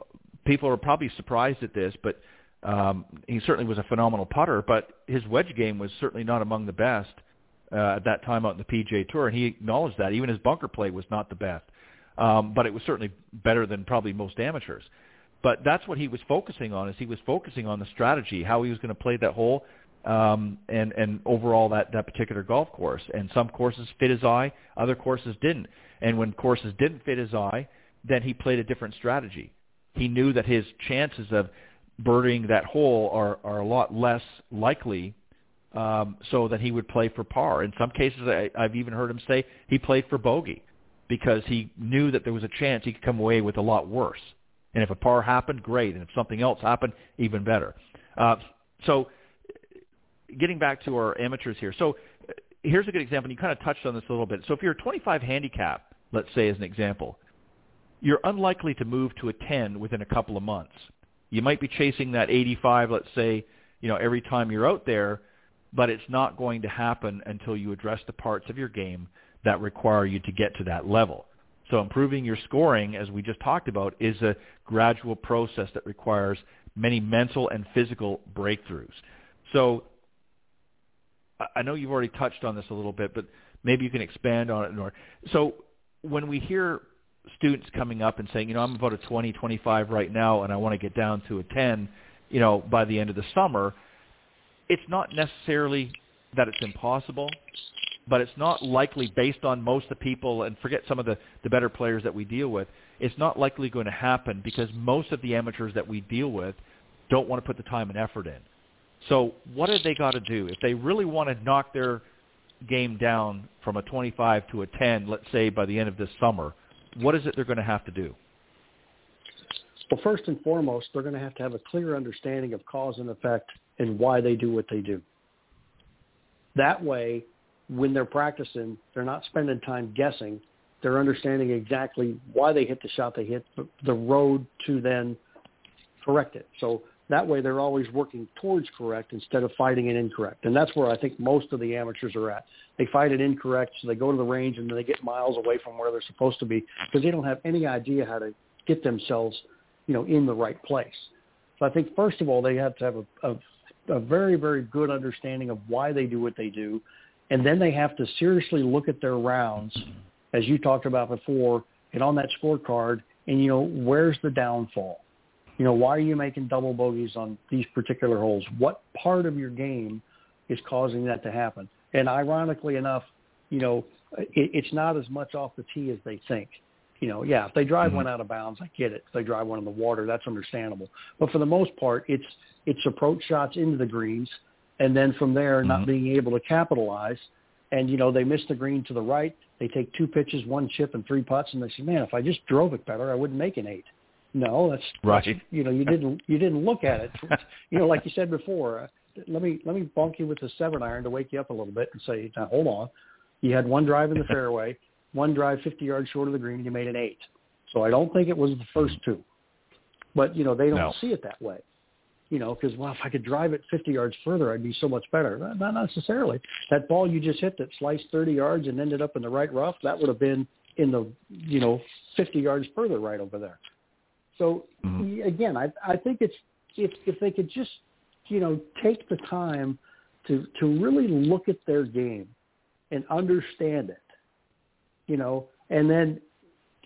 people are probably surprised at this, but um, he certainly was a phenomenal putter. But his wedge game was certainly not among the best uh, at that time out in the PGA Tour, and he acknowledged that. Even his bunker play was not the best, um, but it was certainly better than probably most amateurs. But that's what he was focusing on. Is he was focusing on the strategy, how he was going to play that hole, um, and and overall that that particular golf course. And some courses fit his eye, other courses didn't. And when courses didn't fit his eye, then he played a different strategy. He knew that his chances of birding that hole are are a lot less likely um, so that he would play for par. In some cases, I, I've even heard him say he played for bogey because he knew that there was a chance he could come away with a lot worse. And if a par happened, great. And if something else happened, even better. Uh, so getting back to our amateurs here. So here's a good example. You kind of touched on this a little bit. So if you're a 25 handicap, let's say as an example, you're unlikely to move to a 10 within a couple of months. You might be chasing that 85, let's say, you know, every time you're out there, but it's not going to happen until you address the parts of your game that require you to get to that level. So improving your scoring, as we just talked about, is a gradual process that requires many mental and physical breakthroughs. So I know you've already touched on this a little bit, but maybe you can expand on it more. So when we hear students coming up and saying, you know, I'm about a 20, 25 right now, and I want to get down to a 10, you know, by the end of the summer, it's not necessarily that it's impossible, but it's not likely based on most of the people, and forget some of the, the better players that we deal with, it's not likely going to happen because most of the amateurs that we deal with don't want to put the time and effort in. So what have they got to do? If they really want to knock their game down from a 25 to a 10, let's say by the end of this summer, what is it they're going to have to do? Well, first and foremost, they're going to have to have a clear understanding of cause and effect and why they do what they do. That way, when they're practicing, they're not spending time guessing. They're understanding exactly why they hit the shot they hit, the road to then correct it. So that way they're always working towards correct instead of fighting an incorrect. And that's where I think most of the amateurs are at. They fight it incorrect, so they go to the range and then they get miles away from where they're supposed to be because they don't have any idea how to get themselves, you know, in the right place. So I think first of all they have to have a, a, a very, very good understanding of why they do what they do. And then they have to seriously look at their rounds, as you talked about before, and on that scorecard, and, you know, where's the downfall? You know, why are you making double bogeys on these particular holes? What part of your game is causing that to happen? And ironically enough, you know, it, it's not as much off the tee as they think. You know, yeah, if they drive mm-hmm. one out of bounds, I get it. If they drive one in the water, that's understandable. But for the most part, it's it's approach shots into the greens, and then from there, mm-hmm. not being able to capitalize. And you know, they miss the green to the right. They take two pitches, one chip, and three putts, and they say, "Man, if I just drove it better, I wouldn't make an eight. No, that's right. That's, you know, you didn't you didn't look at it. *laughs* you know, like you said before. Uh, let me let me bonk you with the seven iron to wake you up a little bit and say, now hold on. You had one drive in the *laughs* fairway, one drive 50 yards short of the green, and you made an eight. So I don't think it was the first two. But you know, they don't no. see it that way. You know, because well, if I could drive it 50 yards further, I'd be so much better. Not necessarily. That ball you just hit that sliced 30 yards and ended up in the right rough, that would have been in the you know 50 yards further right over there. So mm-hmm. again, I I think it's if if they could just you know take the time to to really look at their game and understand it, you know, and then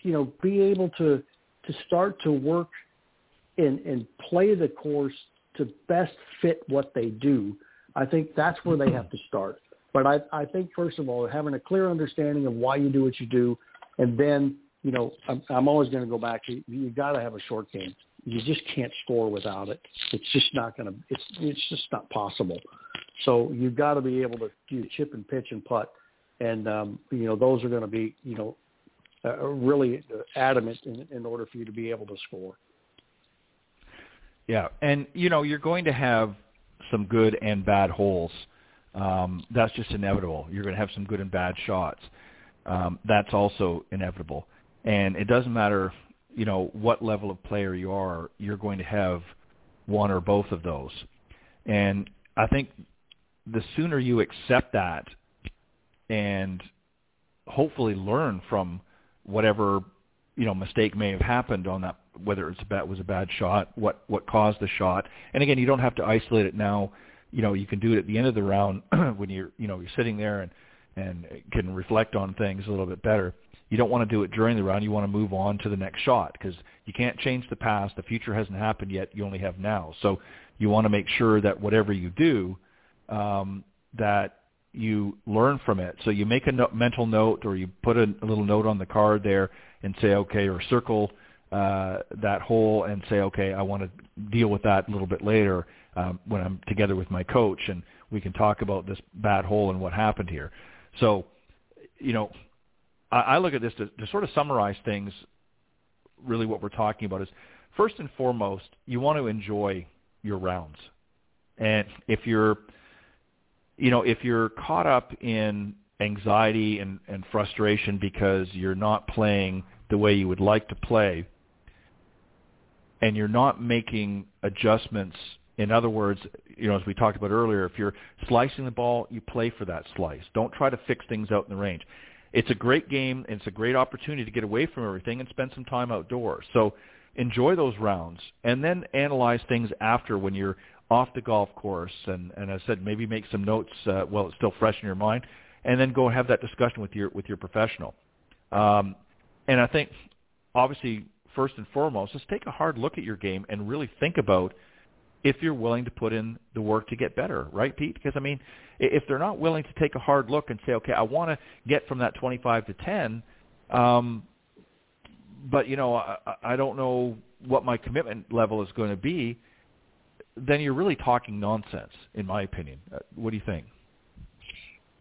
you know be able to to start to work and and play the course to best fit what they do. I think that's where they have to start. But I, I think first of all, having a clear understanding of why you do what you do, and then you know, I'm, I'm always going to go back to you got to have a short game. You just can't score without it. It's just not going to. It's it's just not possible. So you've got to be able to do chip and pitch and putt, and um, you know those are going to be you know uh, really adamant in, in order for you to be able to score. Yeah, and you know you're going to have some good and bad holes. Um, that's just inevitable. You're going to have some good and bad shots. Um, that's also inevitable and it doesn't matter, you know, what level of player you are, you're going to have one or both of those. And I think the sooner you accept that and hopefully learn from whatever you know mistake may have happened on that whether it's a bad was a bad shot what what caused the shot. And again you don't have to isolate it now. You know you can do it at the end of the round *clears throat* when you're you know you're sitting there and and can reflect on things a little bit better you don't want to do it during the round you want to move on to the next shot because you can't change the past the future hasn't happened yet you only have now so you want to make sure that whatever you do um that you learn from it. So you make a no- mental note or you put a, a little note on the card there and say, okay, or circle uh, that hole and say, okay, I want to deal with that a little bit later um, when I'm together with my coach and we can talk about this bad hole and what happened here. So, you know, I, I look at this to, to sort of summarize things. Really, what we're talking about is first and foremost, you want to enjoy your rounds, and if you're you know, if you're caught up in anxiety and, and frustration because you're not playing the way you would like to play, and you're not making adjustments. In other words, you know, as we talked about earlier, if you're slicing the ball, you play for that slice. Don't try to fix things out in the range. It's a great game. It's a great opportunity to get away from everything and spend some time outdoors. So enjoy those rounds and then analyze things after when you're off the golf course, and and I said maybe make some notes uh, while it's still fresh in your mind, and then go have that discussion with your with your professional. Um, and I think obviously first and foremost, just take a hard look at your game and really think about if you're willing to put in the work to get better, right, Pete? Because I mean, if they're not willing to take a hard look and say, okay, I want to get from that 25 to 10, um, but you know, I, I don't know what my commitment level is going to be then you're really talking nonsense, in my opinion. Uh, what do you think?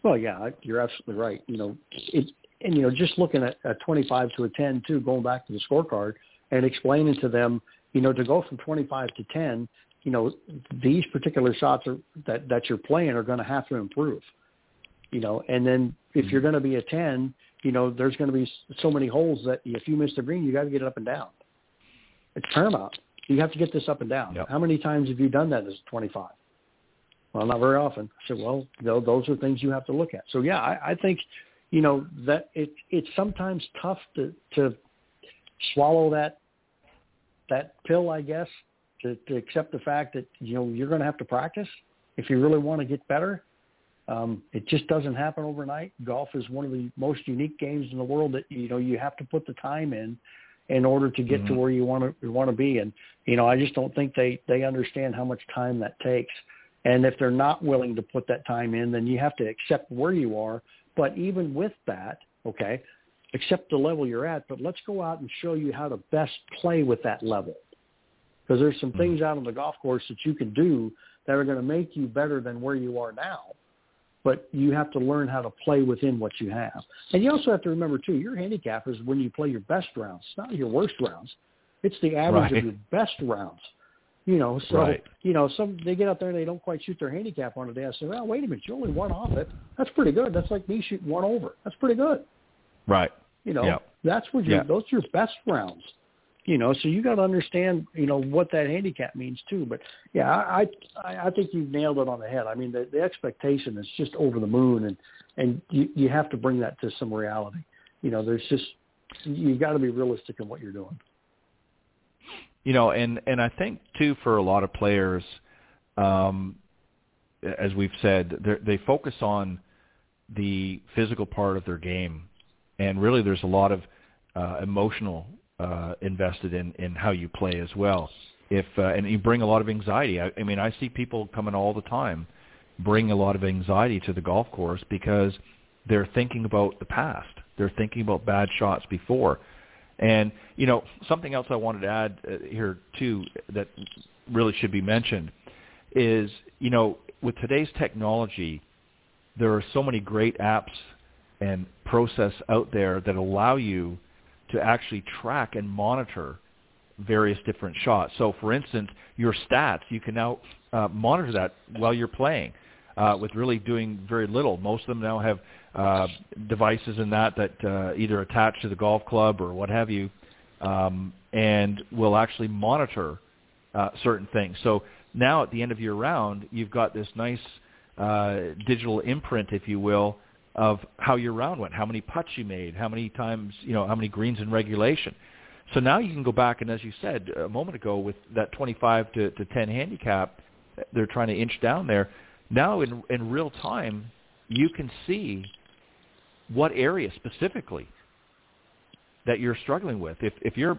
Well, yeah, you're absolutely right. You know, it, and you know, just looking at a 25 to a 10 too, going back to the scorecard and explaining to them, you know, to go from 25 to 10, you know, these particular shots are, that that you're playing are going to have to improve. You know, and then if you're going to be a 10, you know, there's going to be so many holes that if you miss the green, you got to get it up and down. It's paramount. You have to get this up and down. Yep. How many times have you done that as 25? Well, not very often. I said, well, you know, those are things you have to look at. So yeah, I, I think, you know, that it it's sometimes tough to to swallow that that pill, I guess, to, to accept the fact that you know you're going to have to practice if you really want to get better. Um, it just doesn't happen overnight. Golf is one of the most unique games in the world that you know you have to put the time in in order to get mm-hmm. to where you want to want to be. And you know, I just don't think they they understand how much time that takes. And if they're not willing to put that time in, then you have to accept where you are. But even with that, okay, accept the level you're at. But let's go out and show you how to best play with that level. Because there's some mm-hmm. things out on the golf course that you can do that are going to make you better than where you are now but you have to learn how to play within what you have. And you also have to remember too, your handicap is when you play your best rounds, not your worst rounds. It's the average right. of your best rounds. You know, so right. you know, some they get out there and they don't quite shoot their handicap on a day. I say, well, wait a minute, you only one off it. That's pretty good. That's like me shooting one over. That's pretty good. Right. You know, yep. that's what your yep. those are your best rounds. You know, so you got to understand, you know, what that handicap means too. But yeah, I I, I think you've nailed it on the head. I mean, the, the expectation is just over the moon, and and you you have to bring that to some reality. You know, there's just you got to be realistic in what you're doing. You know, and and I think too for a lot of players, um, as we've said, they focus on the physical part of their game, and really there's a lot of uh, emotional uh, invested in in how you play as well. If uh, and you bring a lot of anxiety. I, I mean, I see people coming all the time bring a lot of anxiety to the golf course because they're thinking about the past. They're thinking about bad shots before. And you know, something else I wanted to add uh, here too that really should be mentioned is, you know, with today's technology, there are so many great apps and process out there that allow you to actually track and monitor various different shots. So, for instance, your stats, you can now uh, monitor that while you're playing. uh, with really doing very little. Most of them now have uh, devices in that that uh, either attach to the golf club or what have you, um, and will actually monitor uh, certain things. So now at the end of your round, you've got this nice uh, digital imprint, if you will, of how your round went, how many putts you made, how many times, you know, how many greens in regulation. So now you can go back and, as you said a moment ago, with that 25 to, to 10 handicap, they're trying to inch down there. Now in in real time, you can see what area specifically that you're struggling with. If if you're,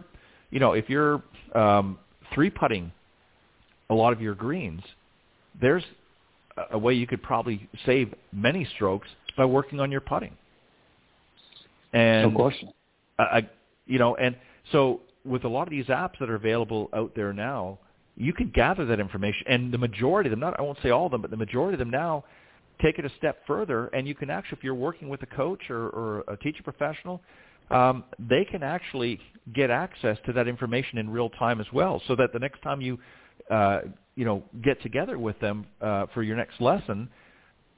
you know, if you're um, three putting a lot of your greens, there's a way you could probably save many strokes by working on your putting. And no question. I, you know, and so with a lot of these apps that are available out there now, you can gather that information, and the majority of them, not I won't say all of them, but the majority of them now take it a step further, and you can actually, if you're working with a coach or, or a teacher professional, um, they can actually get access to that information in real time as well, so that the next time you, uh, you know, get together with them uh, for your next lesson,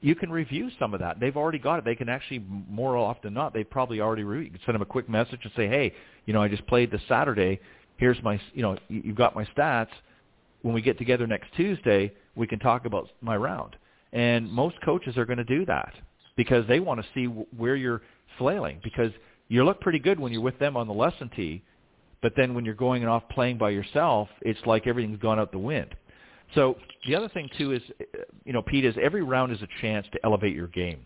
you can review some of that. They've already got it. They can actually, more often than not, they probably already reviewed. You can send them a quick message and say, hey, you know, I just played this Saturday. Here's my, you know, you've got my stats when we get together next Tuesday, we can talk about my round. And most coaches are going to do that because they want to see where you're flailing because you look pretty good when you're with them on the lesson tee, but then when you're going off playing by yourself, it's like everything's gone out the wind. So the other thing too is, you know, Pete, is every round is a chance to elevate your game.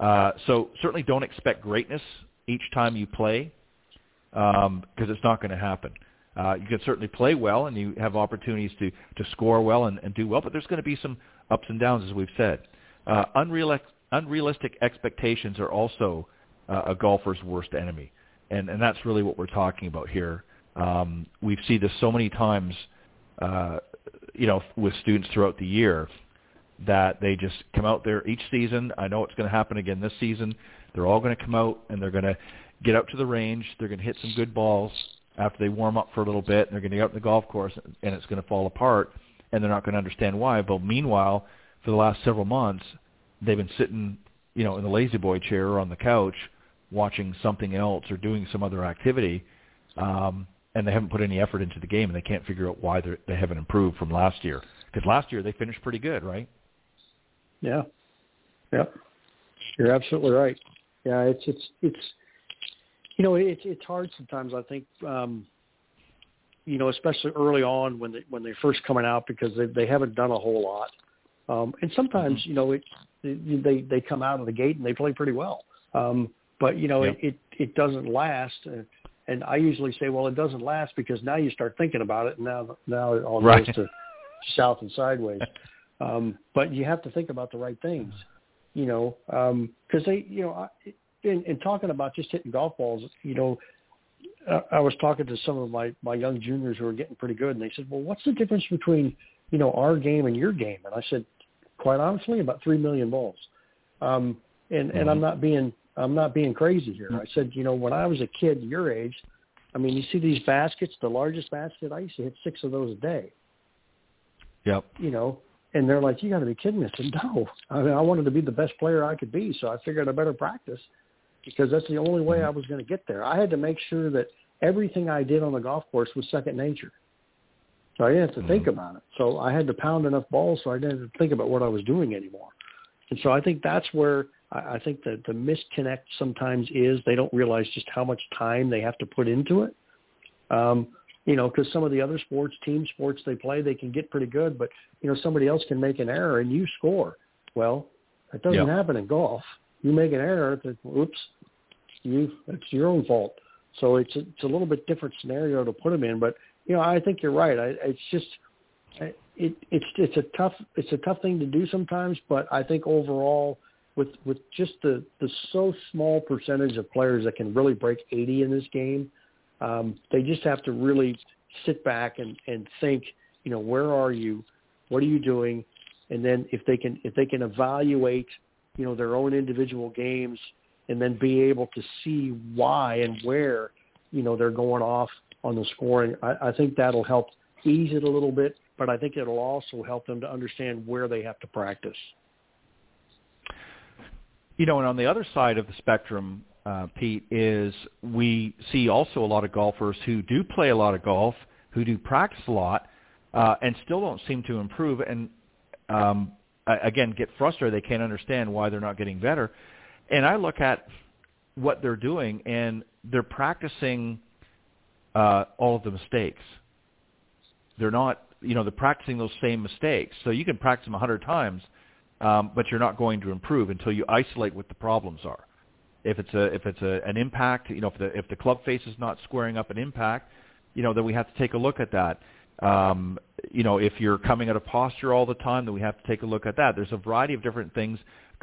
Uh, so certainly don't expect greatness each time you play because um, it's not going to happen. Uh, you can certainly play well and you have opportunities to, to score well and, and do well, but there's going to be some ups and downs, as we've said. Uh, unreal, unrealistic expectations are also uh, a golfer's worst enemy, and, and that's really what we're talking about here. Um, we've seen this so many times, uh, you know, with students throughout the year that they just come out there each season. I know it's going to happen again this season. They're all going to come out and they're going to get out to the range. They're going to hit some good balls, after they warm up for a little bit and they're going to get out in the golf course and it's going to fall apart and they're not going to understand why. But meanwhile, for the last several months, they've been sitting, you know, in the La-Z-Boy chair or on the couch watching something else or doing some other activity, um, and they haven't put any effort into the game and they can't figure out why they haven't improved from last year. Because last year they finished pretty good, right? Yeah. Yep. You're absolutely right. Yeah, it's it's it's you know, it's it's hard sometimes. I think, um, you know, especially early on when they when they're first coming out because they they haven't done a whole lot, um, and sometimes mm-hmm. you know it, they they come out of the gate and they play pretty well, um, but you know yep. it, it it doesn't last. Uh, and I usually say, well, it doesn't last because now you start thinking about it, and now now it all right. goes to south and sideways. *laughs* Um, but you have to think about the right things, you know, because um, they, you know, I, in, in talking about just hitting golf balls, you know, I, I was talking to some of my my young juniors who are getting pretty good, and they said, "Well, what's the difference between you know our game and your game?" And I said, quite honestly, about three million balls. Um, and mm-hmm. and I'm mm-hmm. not being I'm not being crazy here. I said, you know, when I was a kid your age, I mean, you see these baskets, the largest basket, I used to hit six of those a day. Yep. You know, and they're like, you got to be kidding me. I said, no. I mean, I wanted to be the best player I could be, so I figured I better practice because that's the only way I was going to get there. I had to make sure that everything I did on the golf course was second nature. So I didn't have to mm-hmm. think about it. So I had to pound enough balls so I didn't have to think about what I was doing anymore. And so I think that's where I think that the misconnect sometimes is they don't realize just how much time they have to put into it. Um, you know, because some of the other sports, team sports they play, they can get pretty good, but you know somebody else can make an error and you score. Well, that doesn't yep. happen in golf. You make an error, that, oops, you it's your own fault. So it's a, it's a little bit different scenario to put them in, but you know I think you're right. I, it's just it it's it's a tough it's a tough thing to do sometimes, but I think overall with with just the the so small percentage of players that can really break 80 in this game, um, they just have to really sit back and and think, you know, where are you, what are you doing, and then if they can if they can evaluate, you know, their own individual games and then be able to see why and where you know they're going off on the scoring. I, I think that'll help ease it a little bit, but I think it'll also help them to understand where they have to practice. You know, and on the other side of the spectrum, uh, Pete, is we see also a lot of golfers who do play a lot of golf, who do practice a lot, uh, and still don't seem to improve. And um, again, get frustrated. They can't understand why they're not getting better. And I look at what they're doing, and they're practicing uh, all of the mistakes. They're not, you know, they're practicing those same mistakes. So you can practice them a hundred times, um, but you're not going to improve until you isolate what the problems are. If it's a if it's a, an impact, you know, if the if the club face is not squaring up an impact, you know, then we have to take a look at that. Um, you know, if you're coming out of posture all the time, then we have to take a look at that. There's a variety of different things,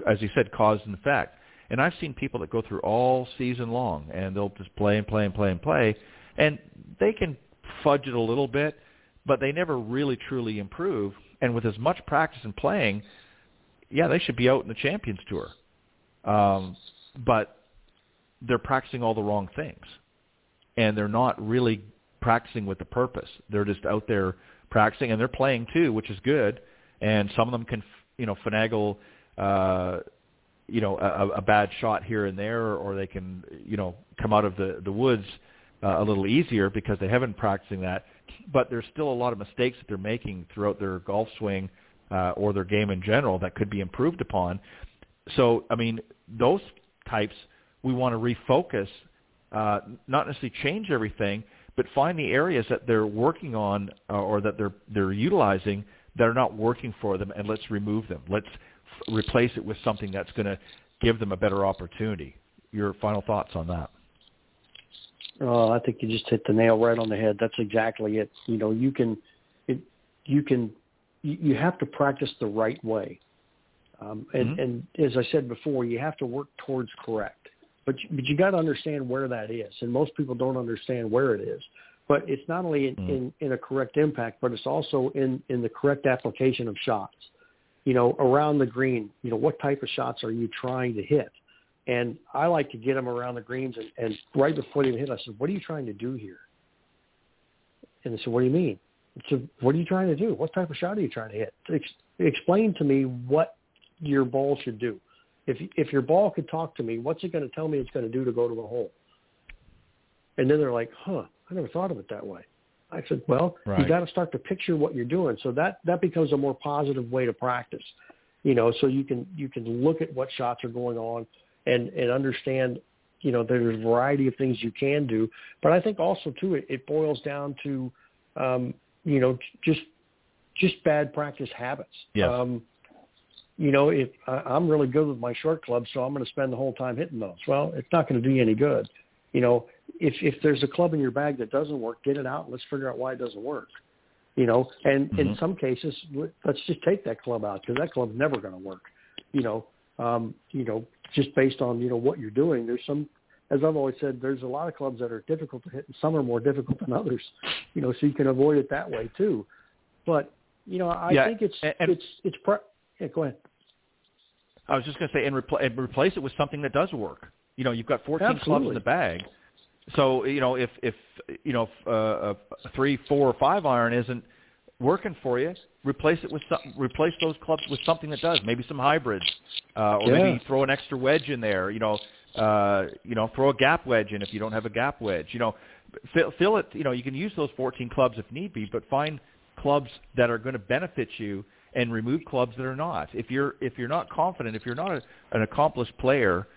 as you said, cause and effect. And I've seen people that go through all season long, and they'll just play and play and play and play, and they can fudge it a little bit, but they never really truly improve. And with as much practice and playing, yeah, they should be out in the Champions Tour. Um, but they're practicing all the wrong things, and they're not really practicing with the purpose. They're just out there practicing, and they're playing too, which is good. And some of them can, you know, finagle, uh, you know, a, a bad shot here and there, or they can, you know, come out of the the woods uh, a little easier because they haven't practicing that. But there's still a lot of mistakes that they're making throughout their golf swing uh, or their game in general that could be improved upon. So, I mean, those types we want to refocus, uh, not necessarily change everything, but find the areas that they're working on uh, or that they're they're utilizing that are not working for them, and let's remove them. Let's f- replace it with something that's going to give them a better opportunity. Your final thoughts on that? Oh, I think you just hit the nail right on the head. That's exactly it. You know, you can, it, you can, you have to practice the right way. Um, and, mm-hmm. and as I said before, you have to work towards correct. But you, but you got to understand where that is, and most people don't understand where it is. But it's not only in, mm. in, in a correct impact, but it's also in, in the correct application of shots. You know, around the green, you know, what type of shots are you trying to hit? And I like to get them around the greens, and, and right before they hit, I said, "What are you trying to do here?" And they said, "What do you mean?" Said, "What are you trying to do? What type of shot are you trying to hit? Ex- explain to me what your ball should do." if if your ball could talk to me, what's it going to tell me it's going to do to go to the hole? And then they're like, huh, I never thought of it that way. I said, well, right. you got to start to picture what you're doing. So that that becomes a more positive way to practice. You know, so you can you can look at what shots are going on and and understand. You know, there's a variety of things you can do, but I think also too it, it boils down to, um, you know, just just bad practice habits. Yes. Um, you know, if I, I'm really good with my short club, so I'm going to spend the whole time hitting those. Well, it's not going to do you any good. You know, if if there's a club in your bag that doesn't work, get it out and let's figure out why it doesn't work. You know, and mm-hmm. in some cases, let's just take that club out because that club's never going to work. You know, um, you know, just based on you know what you're doing. There's some, as I've always said, there's a lot of clubs that are difficult to hit, and some are more difficult than others. You know, so you can avoid it that way too. But you know, I yeah, think it's and, it's it's. Pre- yeah, go ahead. I was just going to say, and, repl- and replace it with something that does work. You know, you've got 14 Absolutely. clubs in the bag. So you know, if if you know uh, a three, four, or five iron isn't working for you, replace it with some, replace those clubs with something that does. Maybe some hybrids, uh, or yeah. maybe throw an extra wedge in there. You know, uh, you know, throw a gap wedge in if you don't have a gap wedge. You know, fill, fill it. You know, you can use those 14 clubs if need be, but find clubs that are going to benefit you and remove clubs that are not. If you're if you're not confident, if you're not a, an accomplished player,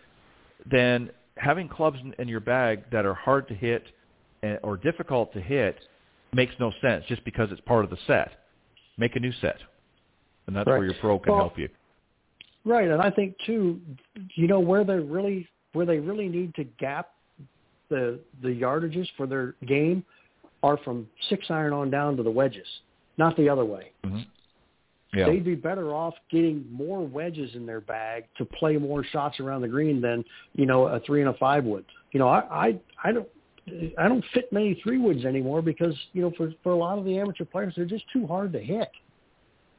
then having clubs in, in your bag that are hard to hit and, or difficult to hit makes no sense just because it's part of the set. Make a new set, and that's right. where your pro can well, help you. Right, and I think too, you know where they really where they really need to gap the the yardages for their game are from six iron on down to the wedges, not the other way. Mm-hmm. Yeah. They'd be better off getting more wedges in their bag to play more shots around the green than you know a three and a five wood. You know, I I, I don't I don't fit many three woods anymore because you know for for a lot of the amateur players they're just too hard to hit.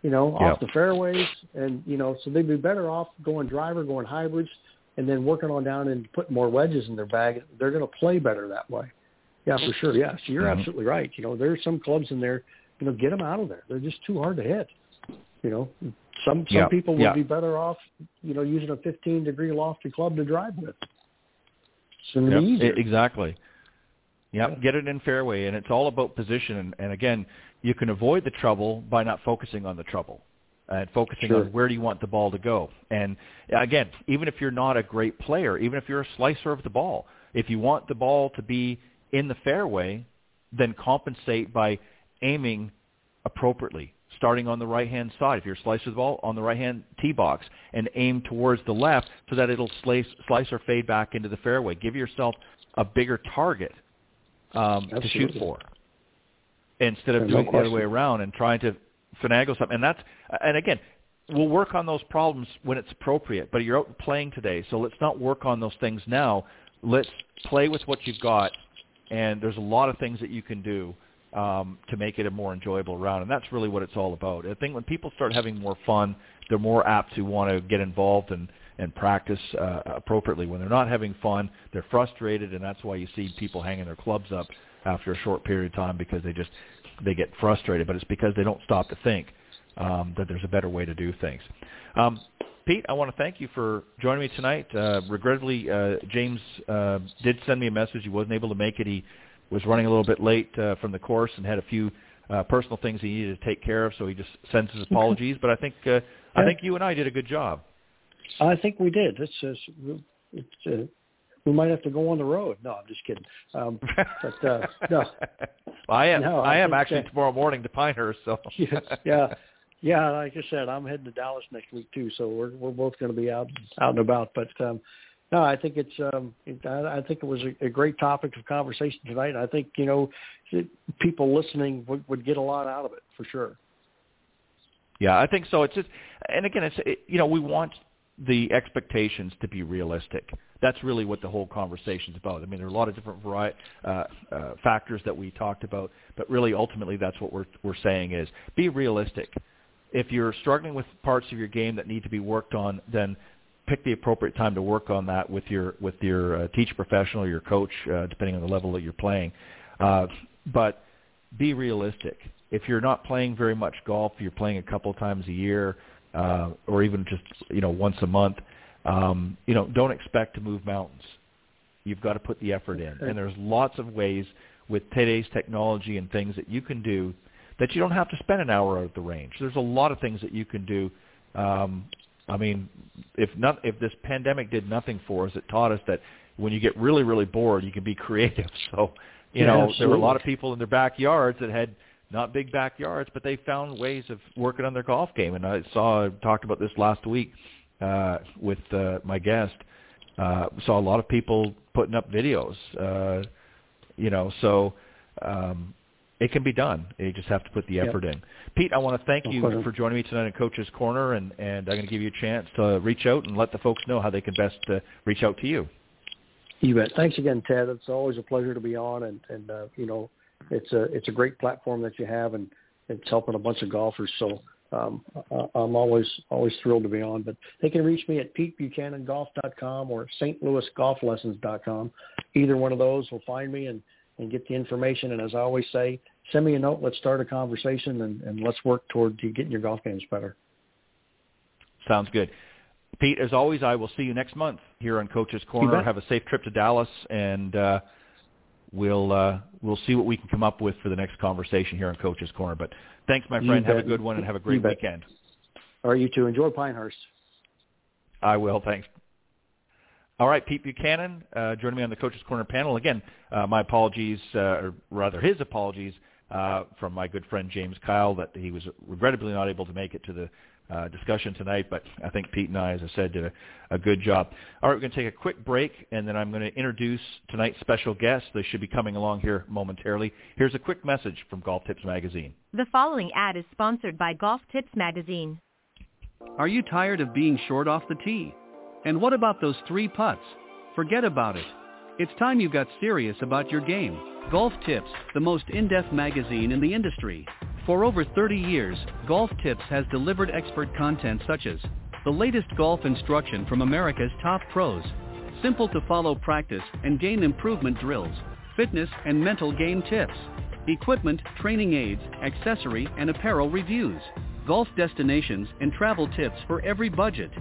You know, yeah. off the fairways, and you know, so they'd be better off going driver, going hybrids, and then working on down and putting more wedges in their bag. They're going to play better that way. Yeah, for sure. Yeah, so you're mm-hmm. absolutely right. You know, there's some clubs in there. You know, get them out of there. They're just too hard to hit. You know, some some Yeah, people would yeah. be better off, you know, using a 15 degree lofty club to drive with. It's going to Yep, be easier. exactly. Yep, Yeah. get it in fairway, and it's all about position. And, and again, you can avoid the trouble by not focusing on the trouble and focusing Sure. on where do you want the ball to go. And again, even if you're not a great player, even if you're a slicer of the ball, if you want the ball to be in the fairway, then compensate by aiming appropriately, starting on the right-hand side. If you're a slicer of the ball, on the right-hand tee box, and aim towards the left so that it'll slice, slice or fade back into the fairway. Give yourself a bigger target um, to shoot for instead of No doing it the other way around and trying to finagle something. And that's and again, we'll work on those problems when it's appropriate. But you're out playing today, so let's not work on those things now. Let's play with what you've got, and there's a lot of things that you can do um, to make it a more enjoyable round. And that's really what it's all about. I think when people start having more fun, they're more apt to want to get involved and and practice uh, appropriately. When they're not having fun, they're frustrated, and that's why you see people hanging their clubs up after a short period of time because they just they get frustrated. But it's because they don't stop to think um, that there's a better way to do things. Um, Pete, I want to thank you for joining me tonight. Uh, regrettably, uh, James uh, did send me a message. He wasn't able to make it. He was running a little bit late uh, from the course and had a few uh, personal things he needed to take care of. So he just sends his apologies. But I think uh, I think you and I did a good job. I think we did. It's, it's, it's uh, we might have to go on the road. No, I'm just kidding. Um, *laughs* but uh, no, Well, I am. No, I, I am actually that- tomorrow morning to Pinehurst. So *laughs* yeah, *laughs* yeah, yeah. Like I said, I'm heading to Dallas next week too, so we're we're both going to be out out and about. But um, no, I think it's um, it, I, I think it was a, a great topic of conversation tonight. I think you know people listening would, would get a lot out of it for sure. Yeah, I think so. It's just, and again, it's it, you know we want the expectations to be realistic. That's really what the whole conversation is about. I mean, there are a lot of different vari- uh, uh, factors that we talked about, but really, ultimately, that's what we're we're saying is be realistic. If you're struggling with parts of your game that need to be worked on, then pick the appropriate time to work on that with your with your uh, teacher professional, or your coach, uh, depending on the level that you're playing. Uh, but be realistic. If you're not playing very much golf, you're playing a couple times a year, uh, or even just you know once a month. Um, you know, don't expect to move mountains. You've got to put the effort in, and there's lots of ways with today's technology and things that you can do that you don't have to spend an hour out at the range. There's a lot of things that you can do. Um, I mean, if not, if this pandemic did nothing for us, it taught us that when you get really, really bored, you can be creative. *laughs* So, you Yeah, know, there were a lot of people in their backyards that had not big backyards, but they found ways of working on their golf game. And I saw, I talked about this last week uh, with uh, my guest. Uh, saw a lot of people putting up videos. Uh, you know, so um, it can be done. You just have to put the Yep. effort in. Pete, I want to thank No you question. for joining me tonight in Coach's Corner, and, and I'm going to give you a chance to reach out and let the folks know how they can best uh, reach out to you. You bet. Thanks again, Ted. It's always a pleasure to be on, and and uh, you know, it's a it's a great platform that you have, and it's helping a bunch of golfers. So um, I- I'm always always thrilled to be on. But they can reach me at PeteBuchananGolf.com or StLouisGolfLessons.com. Either one of those will find me and and get the information. And as I always say, send me a note. Let's start a conversation, and, and let's work toward getting your golf games better. Sounds good. Pete, as always, I will see you next month here on Coach's Corner. Have a safe trip to Dallas, and uh, we'll uh, we'll see what we can come up with for the next conversation here on Coach's Corner. But thanks, my friend. Have a good one, and have a great weekend. All right, you too. Enjoy Pinehurst. I will. Thanks. All right, Pete Buchanan, uh, joining me on the Coach's Corner panel. Again, uh, my apologies, uh, or rather his apologies, uh, from my good friend James Kyle that he was regrettably not able to make it to the uh, discussion tonight. But I think Pete and I, as I said, did a, a good job. All right, we're going to take a quick break, and then I'm going to introduce tonight's special guests. They should be coming along here momentarily. Here's a quick message from Golf Tips Magazine. The following ad is sponsored by Golf Tips Magazine. Are you tired of being short off the tee? And what about those three putts? Forget about it. It's time you got serious about your game. Golf Tips, the most in-depth magazine in the industry. For over 30 years, Golf Tips has delivered expert content such as the latest golf instruction from America's top pros, simple to follow practice and game improvement drills, fitness and mental game tips, equipment, training aids, accessory, and apparel reviews, golf destinations and travel tips for every budget,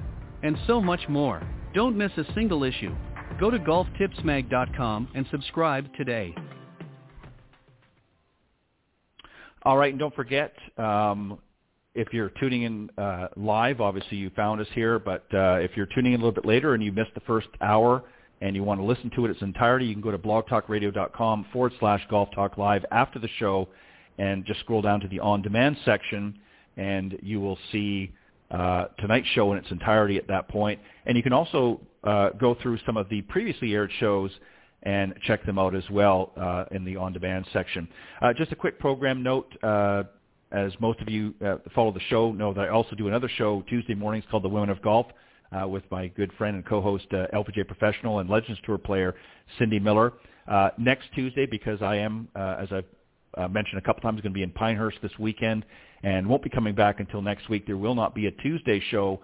and so much more. Don't miss a single issue. Go to golftipsmag.com and subscribe today. All right, and don't forget, um, if you're tuning in uh, live, obviously you found us here, but uh, if you're tuning in a little bit later and you missed the first hour and you want to listen to it its entirety, you can go to blogtalkradio.com forward slash golf talk live after the show and just scroll down to the on-demand section and you will see uh, tonight's show in its entirety at that point. And you can also uh, go through some of the previously aired shows and check them out as well uh, in the on-demand section. Uh, just a quick program note. Uh, as most of you uh, follow the show know that I also do another show Tuesday mornings called The Women of Golf uh, with my good friend and co-host uh, LPGA professional and Legends Tour player Cindy Miller. Next Tuesday, because I am, as I've mentioned a couple times, going to be in Pinehurst this weekend and won't be coming back until next week. There will not be a Tuesday show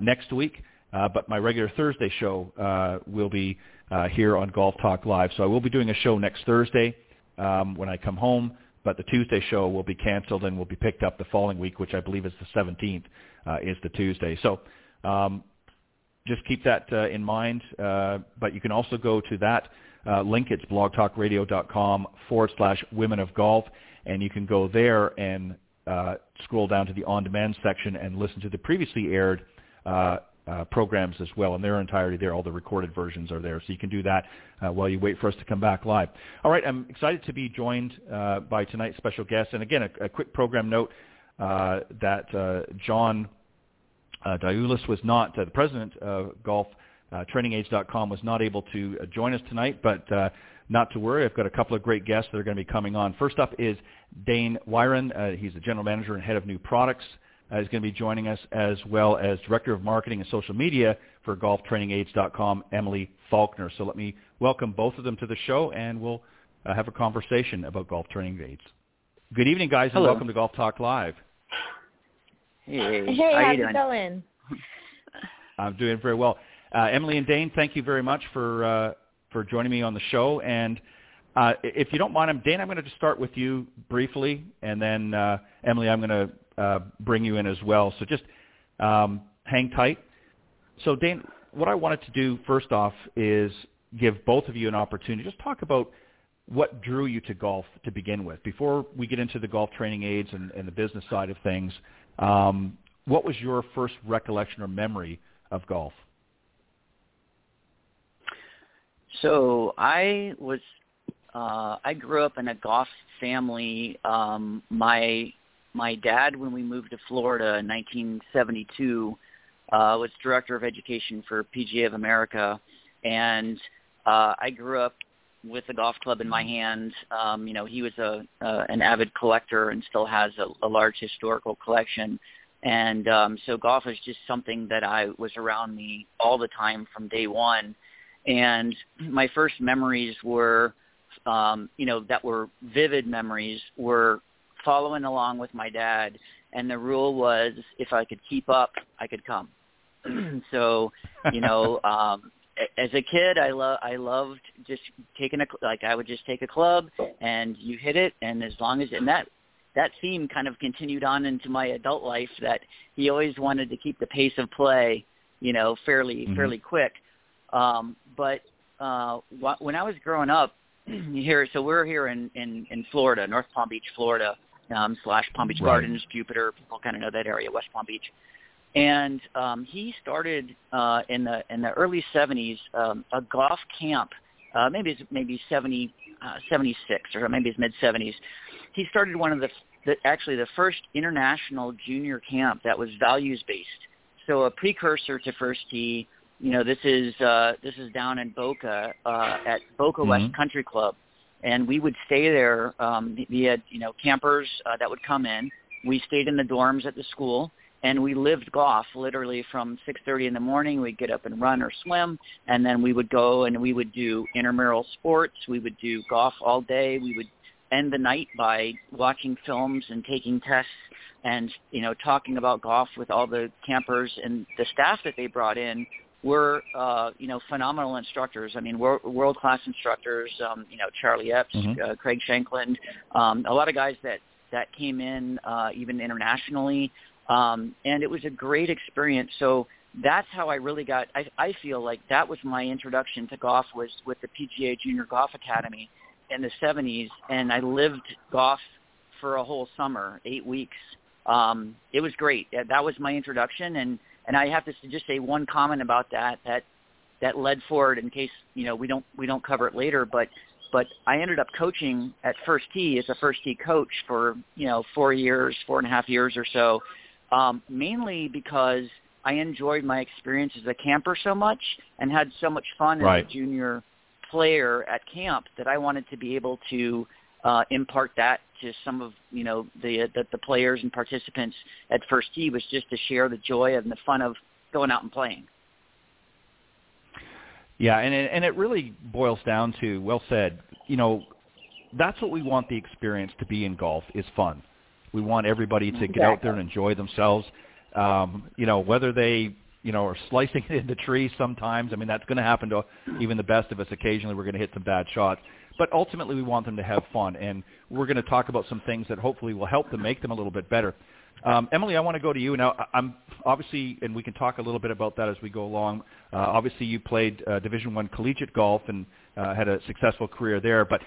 next week, uh, but my regular Thursday show uh, will be uh, here on Golf Talk Live. So I will be doing a show next Thursday um, when I come home, but the Tuesday show will be canceled and will be picked up the following week, which I believe is the 17th, uh, is the Tuesday. So um, just keep that uh, in mind. But you can also go to that link. It's blogtalkradio.com forward slash women of golf, and you can go there and scroll down to the on-demand section and listen to the previously aired uh, uh, programs as well in their entirety there. All the recorded versions are there. So you can do that uh, while you wait for us to come back live. All right, I'm excited to be joined uh, by tonight's special guest. And again, a, a quick program note uh, that uh, John uh, Diulis was not, the president of golf, trainingaids.com was not able to join us tonight, but not to worry. I've got a couple of great guests that are going to be coming on. First up is Dane Wiren. he's the general manager and head of new products uh, is going to be joining us, as well as Director of Marketing and Social Media for GolfTrainingAids.com, Emily Faulkner. So let me welcome both of them to the show, and we'll uh, have a conversation about golf training aids. Good evening, guys, and welcome to Golf Talk Live. Hey, Hey, how how's you doing? going? I'm doing very well. Uh, Emily and Dane, thank you very much for uh, for joining me on the show. And uh, if you don't mind, I'm Dane. I'm going to just start with you briefly, and then uh, Emily, I'm going to uh, bring you in as well. So just um, hang tight. So Dane, what I wanted to do first off is give both of you an opportunity. Just talk about what drew you to golf to begin with. Before we get into the golf training aids and, and the business side of things, um, what was your first recollection or memory of golf? So I was, uh, I grew up in a golf family. Um, my my dad, when we moved to Florida in 1972, uh, was director of education for PGA of America, and uh, I grew up with the golf club in my hand. Um, you know, he was a uh, an avid collector and still has a, a large historical collection. And um, so golf is just something that I was around me all the time from day one. And my first memories were, um, you know, that were vivid memories were following along with my dad. And the rule was if I could keep up, I could come. *clears throat* so, you know, *laughs* um, as a kid, I love I loved just taking a like I would just take a club and you hit it, and as long as and that that theme kind of continued on into my adult life that he always wanted to keep the pace of play, you know, fairly Mhm. fairly quick. Um, but uh, wh- when I was growing up, *clears throat* here, so we're here in, in in Florida, North Palm Beach, Florida, um, slash Palm Beach Right. Gardens, Jupiter. People kind of know that area, West Palm Beach. And um, he started uh, in the in the early '70s um, a golf camp. Uh, maybe it's maybe 70, uh, 76 or maybe it's mid 70s. He started one of the, the actually the first international junior camp that was values based. So a precursor to First Tee. You know, this is uh, this is down in Boca uh, at Boca Mhm. West Country Club, and we would stay there. Um, we had you know campers uh, that would come in. We stayed in the dorms at the school, and we lived golf literally from 6:30 in the morning. We'd get up and run or swim, and then we would go and we would do intramural sports. We would do golf all day. We would end the night by watching films and taking tests and you know talking about golf with all the campers and the staff that they brought in were uh, you know phenomenal instructors. I mean, world class instructors. Um, you know, Charlie Epps, mm-hmm. uh, Craig Shankland, um, a lot of guys that that came in uh, even internationally, um, and it was a great experience. So that's how I really got. I, I feel like that was my introduction to golf was with the PGA Junior Golf Academy in the 70s, and I lived golf for a whole summer, eight weeks. Um, it was great. That was my introduction, and and I have to just say one comment about that that that led forward in case you know we don't we don't cover it later, but but I ended up coaching at First Tee as a First Tee coach for you know four years, four and a half years or so, um, mainly because I enjoyed my experience as a camper so much and had so much fun right. as a junior player at camp that I wanted to be able to uh, impart that to some of you know the, the the players and participants at First Tee was just to share the joy and the fun of going out and playing. Yeah, and it, and it really boils down to well said. You know, that's what we want the experience to be in golf is fun. We want everybody to get out there and enjoy themselves. Um, you know, whether they you know are slicing *laughs* it into trees sometimes. I mean, that's going to happen to even the best of us. Occasionally, we're going to hit some bad shots. But ultimately, we want them to have fun, and we're going to talk about some things that hopefully will help them make them a little bit better. Um, Emily, I want to go to you now. I'm obviously, and we can talk a little bit about that as we go along. Uh, obviously, you played uh, Division One collegiate golf and uh, had a successful career there. But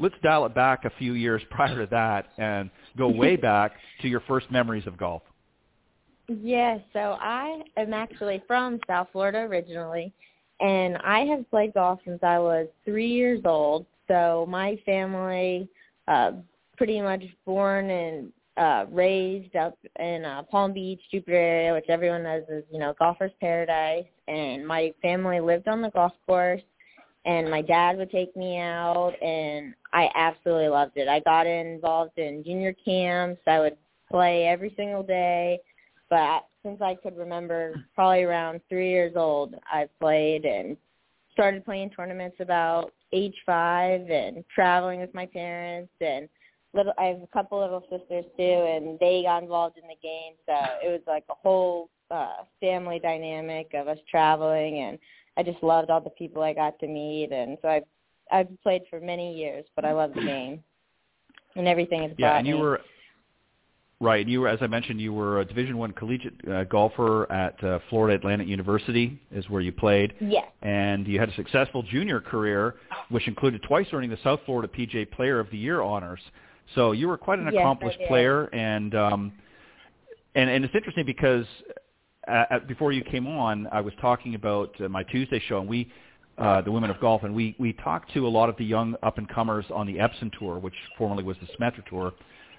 let's dial it back a few years *laughs* prior to that and go way back to your first memories of golf. Yes, so I am actually from South Florida originally, and I have played golf since I was three years old. So my family, uh, pretty much born and uh, raised up in uh, Palm Beach, Jupiter area, which everyone knows is you know golfer's paradise. And my family lived on the golf course, and my dad would take me out, and I absolutely loved it. I got involved in junior camps. I would play every single day. But since I could remember, probably around three years old, I've played and started playing tournaments about age five and traveling with my parents. And little I have a couple little sisters too and they got involved in the game. So it was like a whole uh family dynamic of us traveling. And I just loved all the people I got to meet. And so I've I've played for many years but I love the game. And everything it's yeah and you me. were Right. You were, as I mentioned, you were a Division One collegiate uh, golfer at uh, Florida Atlantic University, is where you played. Yes. And you had a successful junior career, which included twice earning the South Florida PGA Player of the Year honors. So you were quite an yes, accomplished player, and um, and and it's interesting because uh, at, before you came on, I was talking about uh, my Tuesday show, and we. Uh, the women of golf, and we we talked to a lot of the young up and comers on the Epson tour, which formerly was the Symetra tour,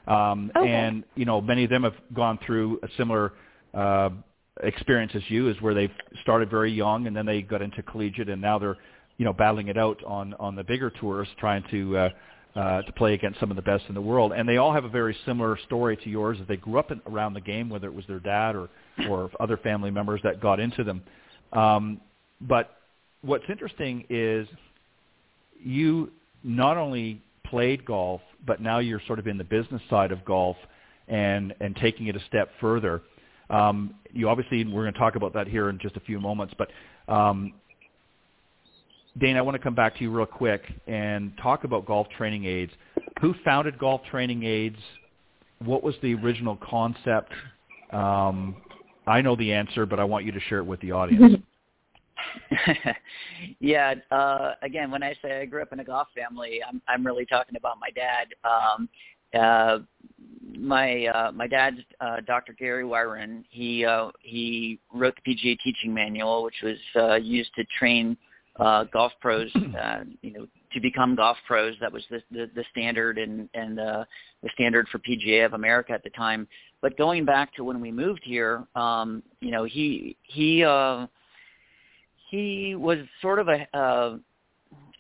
um, okay. And you know, many of them have gone through a similar uh, experience as you, is where they've started very young and then they got into collegiate, and now they're you know battling it out on on the bigger tours, trying to uh, uh, to play against some of the best in the world. And they all have a very similar story to yours. That they grew up in, around the game, whether it was their dad or or other family members that got into them. Um, but what's interesting is you not only played golf, but now you're sort of in the business side of golf and and taking it a step further. Um, you obviously we're going to talk about that here in just a few moments, but um, Dane, I want to come back to you real quick and talk about golf training aids. Who founded golf training aids? What was the original concept? Um, I know the answer, but I want you to share it with the audience. *laughs* *laughs* yeah, uh, again, when I say I grew up in a golf family, I'm I'm really talking about my dad. Um, uh, my uh, my dad's uh, Dr. Gary Wiren. He uh, he wrote the PGA teaching manual, which was uh, used to train uh, golf pros, *clears throat* uh, you know, to become golf pros. That was the the, the standard and and uh, the standard for PGA of America at the time. But going back to when we moved here, um, you know, he he uh, he was sort of a uh,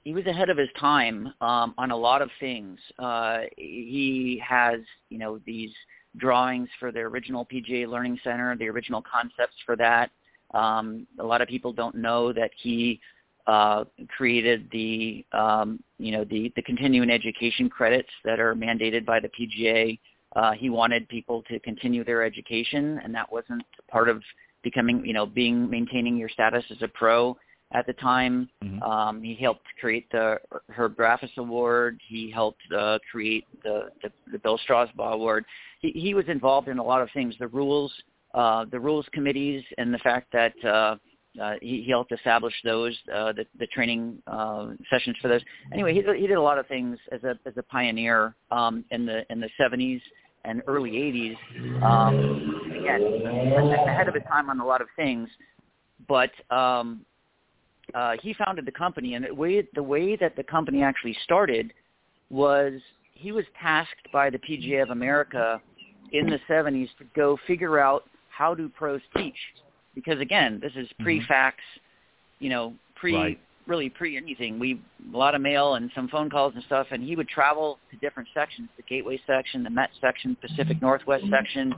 he was ahead of his time um, on a lot of things. Uh, he has you know these drawings for the original PGA Learning Center, the original concepts for that. Um, a lot of people don't know that he uh, created the um, you know the the continuing education credits that are mandated by the PGA. Uh, he wanted people to continue their education, and that wasn't part of becoming, you know, being maintaining your status as a pro at the time. Mhm. Um, he helped create the Herb Graffis Award. He helped uh, create the, the the Bill Strausbaugh Award. He, he was involved in a lot of things. The rules, uh, the rules committees, and the fact that uh, uh, he, he helped establish those, uh, the, the training uh, sessions for those. Anyway, he, he did a lot of things as a as a pioneer um, in the in the 70s and early 80s. Um, again, ahead of his time on a lot of things, but um, uh, he founded the company, and the way the way that the company actually started was he was tasked by the PGA of America in the 70s to go figure out how do pros teach, because again, this is pre-fax, you know, pre Right. Really pre anything. We a lot of mail and some phone calls and stuff, and he would travel to different sections: the Gateway section, the Met section, Pacific Northwest section,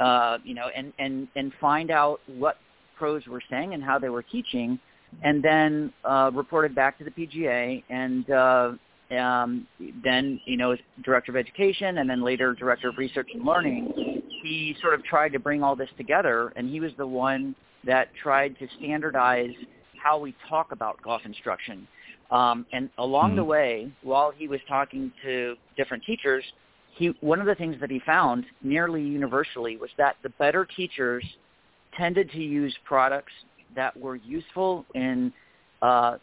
uh, you know, and and and find out what pros were saying and how they were teaching, and then uh, reported back to the PGA, and uh, um, then you know as director of education, and then later director of research and learning. He sort of tried to bring all this together, and he was the one that tried to standardize how we talk about golf instruction. Um, and along the Mhm. way, while he was talking to different teachers, he one of the things that he found nearly universally was that the better teachers tended to use products that were useful in uh,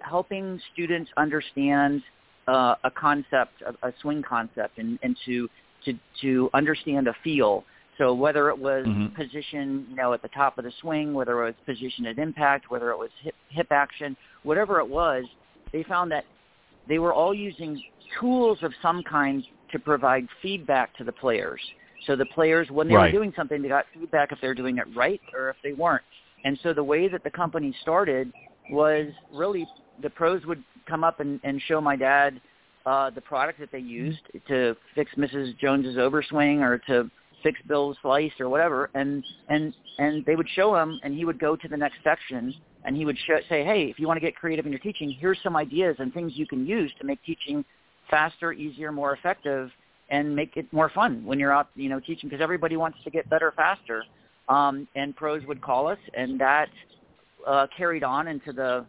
helping students understand uh, a concept, a, a swing concept, and, and to, to to understand a feel. So whether it was Mhm. position, you know, at the top of the swing, whether it was position at impact, whether it was hip, hip action, whatever it was, they found that they were all using tools of some kind to provide feedback to the players. So the players, when they Right. were doing something, they got feedback if they were doing it right or if they weren't. And so the way that the company started was really the pros would come up and, and show my dad uh, the product that they used to fix Mrs. Jones's overswing or to fix Bill's slice or whatever, and and and they would show him, and he would go to the next section, and he would show, say, hey, if you want to get creative in your teaching, here's some ideas and things you can use to make teaching faster, easier, more effective, and make it more fun when you're out, you know, teaching because everybody wants to get better faster. Um, and pros would call us, and that uh, carried on into the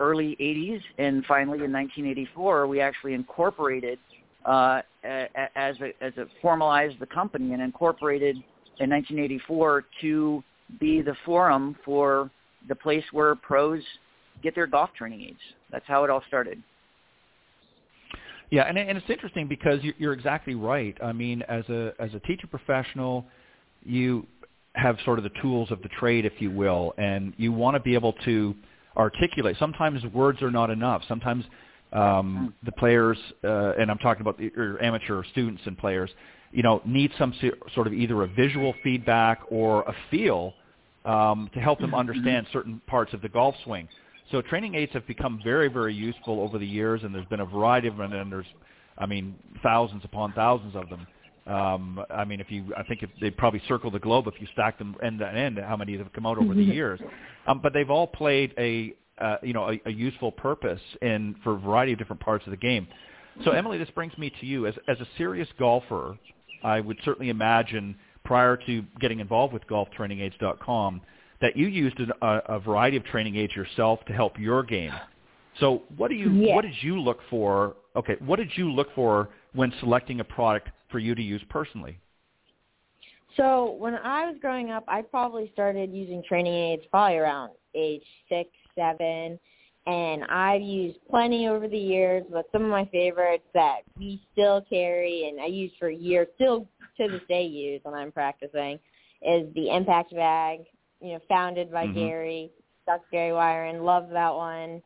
early 80s, and finally in 1984, we actually incorporated uh, as a, as a formalized the company and incorporated in 1984 to be the forum for the place where pros get their golf training aids. That's how it all started. Yeah, and and it's interesting because you're exactly right. I mean, as a as a teacher professional, you have sort of the tools of the trade, if you will, and you want to be able to articulate. Sometimes words are not enough. Sometimes um, the players, uh, and I'm talking about the amateur students and players, you know, need some sort of either a visual feedback or a feel um, to help them understand certain parts of the golf swing. So training aids have become very, very useful over the years, and there's been a variety of them, and there's, I mean, thousands upon thousands of them. Um, I mean, if you, I think if they'd probably circle the globe if you stack them end to end, how many have come out over the years. Um, but they've all played a, uh, you know, a, a useful purpose in for a variety of different parts of the game. So Emily, this brings me to you as as a serious golfer. I would certainly imagine prior to getting involved with golftrainingaids.com that you used a, a variety of training aids yourself to help your game. So what do you Yes. what did you look for? Okay, what did you look for when selecting a product for you to use personally? So when I was growing up, I probably started using training aids probably around age six, seven, and I've used plenty over the years. But some of my favorites that we still carry and I use for years, still to this day use when I'm practicing, is the Impact Bag. You know, founded by Mhm. Gary, Dr. Gary Wiren. Love that one.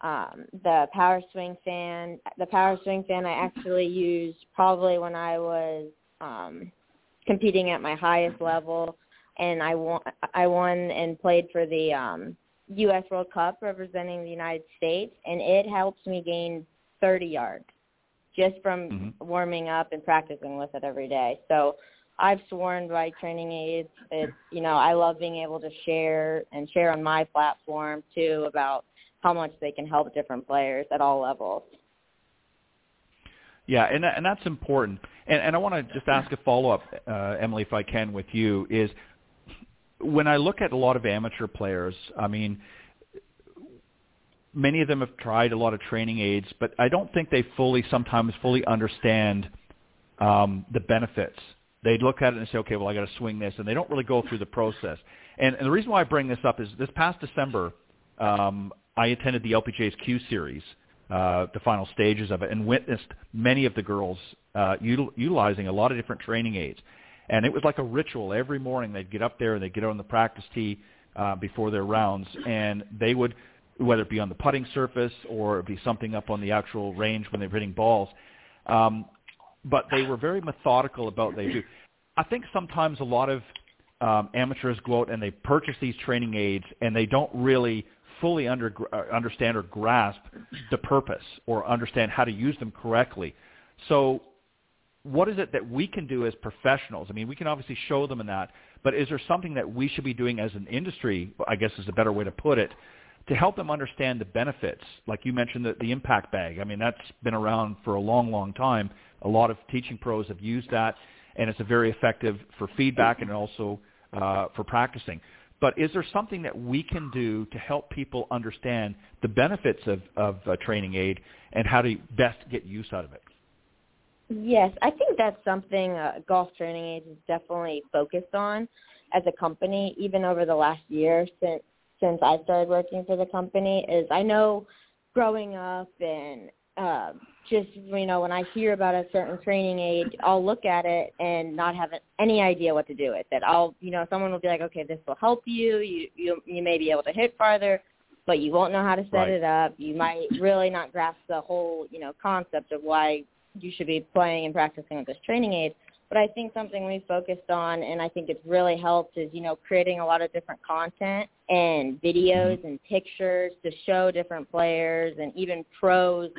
Um, the Power Swing fan. The Power Swing fan I actually used probably when I was um, competing at my highest level, and I won. I won and played for the um, U.S. World Cup representing the United States, and it helps me gain 30 yards just from Mhm. warming up and practicing with it every day. So I've sworn by training aids. It's you know I love being able to share and share on my platform too about how much they can help different players at all levels. Yeah, and and that's important. And and I want to just ask a follow up, uh, Emily, if I can, with you is when I look at a lot of amateur players, I mean, many of them have tried a lot of training aids, but I don't think they fully sometimes fully understand um, the benefits. They look at it and say, okay, well, I got to swing this, and they don't really go through the process. And, and the reason why I bring this up is this past December, um, I attended the LPGA's Q Series, uh, the final stages of it, and witnessed many of the girls uh, util- utilizing a lot of different training aids. And it was like a ritual. Every morning they'd get up there and they'd get on the practice tee uh, before their rounds, and they would, whether it be on the putting surface or it be something up on the actual range when they're hitting balls, um, but they were very methodical about what they do. I think sometimes a lot of um, amateurs go out and they purchase these training aids and they don't really fully under, uh, understand or grasp the purpose or understand how to use them correctly. So what is it that we can do as professionals? I mean, we can obviously show them in that, but is there something that we should be doing as an industry, I guess is a better way to put it, to help them understand the benefits? Like you mentioned, the, the impact bag. I mean, that's been around for a long, long time. A lot of teaching pros have used that, and it's a very effective for feedback and also uh, for practicing. But is there something that we can do to help people understand the benefits of, of a training aid and how to best get use out of it? Yes, I think that's something uh, Golf Training Aids is definitely focused on as a company, even over the last year since since I started working for the company. Is I know growing up and uh, just you know when I hear about a certain training aid, I'll look at it and not have any idea what to do with it. I'll you know someone will be like, okay, this will help you. You you you may be able to hit farther, but you won't know how to set right. it up. You might really not grasp the whole you know concept of why you should be playing and practicing with this training aid. But I think something we focused on and I think it's really helped is, you know, creating a lot of different content and videos mm-hmm. and pictures to show different players and even pros,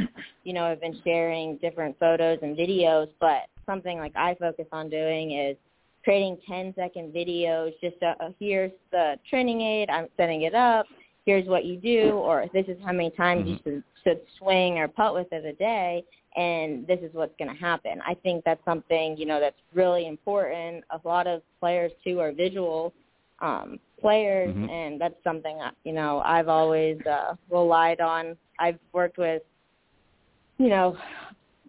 you know, have been sharing different photos and videos. But something like I focus on doing is creating 10 second videos just uh, here's the training aid, I'm setting it up, here's what you do, or this is how many times mm-hmm. you should, should swing or putt with it a day and this is what's going to happen. I think that's something, you know, that's really important. A lot of players too are visual um players mm-hmm. and that's something you know I've always uh relied on. I've worked with you know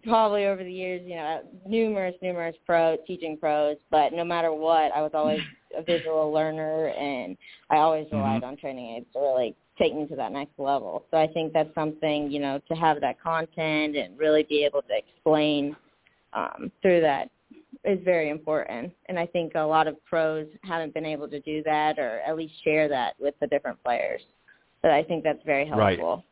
probably over the years, you know, numerous numerous pro teaching pros, but no matter what, I was always a visual learner and I always relied mm-hmm. on training aids to really take me to that next level. So I think that's something, you know, to have that content and really be able to explain um, through that is very important. And I think a lot of pros haven't been able to do that or at least share that with the different players. But I think that's very helpful.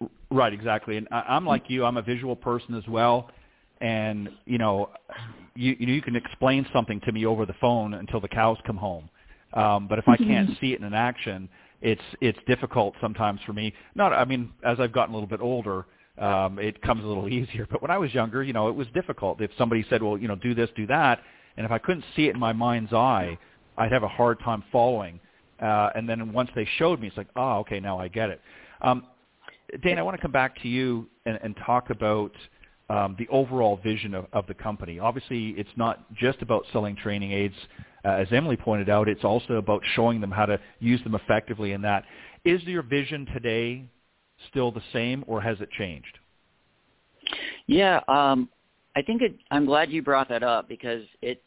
Right, right exactly. And I, I'm like you. I'm a visual person as well. And, you know, you, you can explain something to me over the phone until the cows come home. Um, but if I can't *laughs* see it in an action, it's it's difficult sometimes for me. Not, I mean, as I've gotten a little bit older, um, it comes a little *laughs* easier. But when I was younger, you know, it was difficult. If somebody said, "Well, you know, do this, do that," and if I couldn't see it in my mind's eye, I'd have a hard time following. Uh, and then once they showed me, it's like, oh, okay, now I get it. Um, Dane, I want to come back to you and, and talk about um, the overall vision of, of the company. Obviously, it's not just about selling training aids uh, as Emily pointed out, it's also about showing them how to use them effectively in that. Is your vision today still the same or has it changed? Yeah, um, I think it, I'm glad you brought that up because it,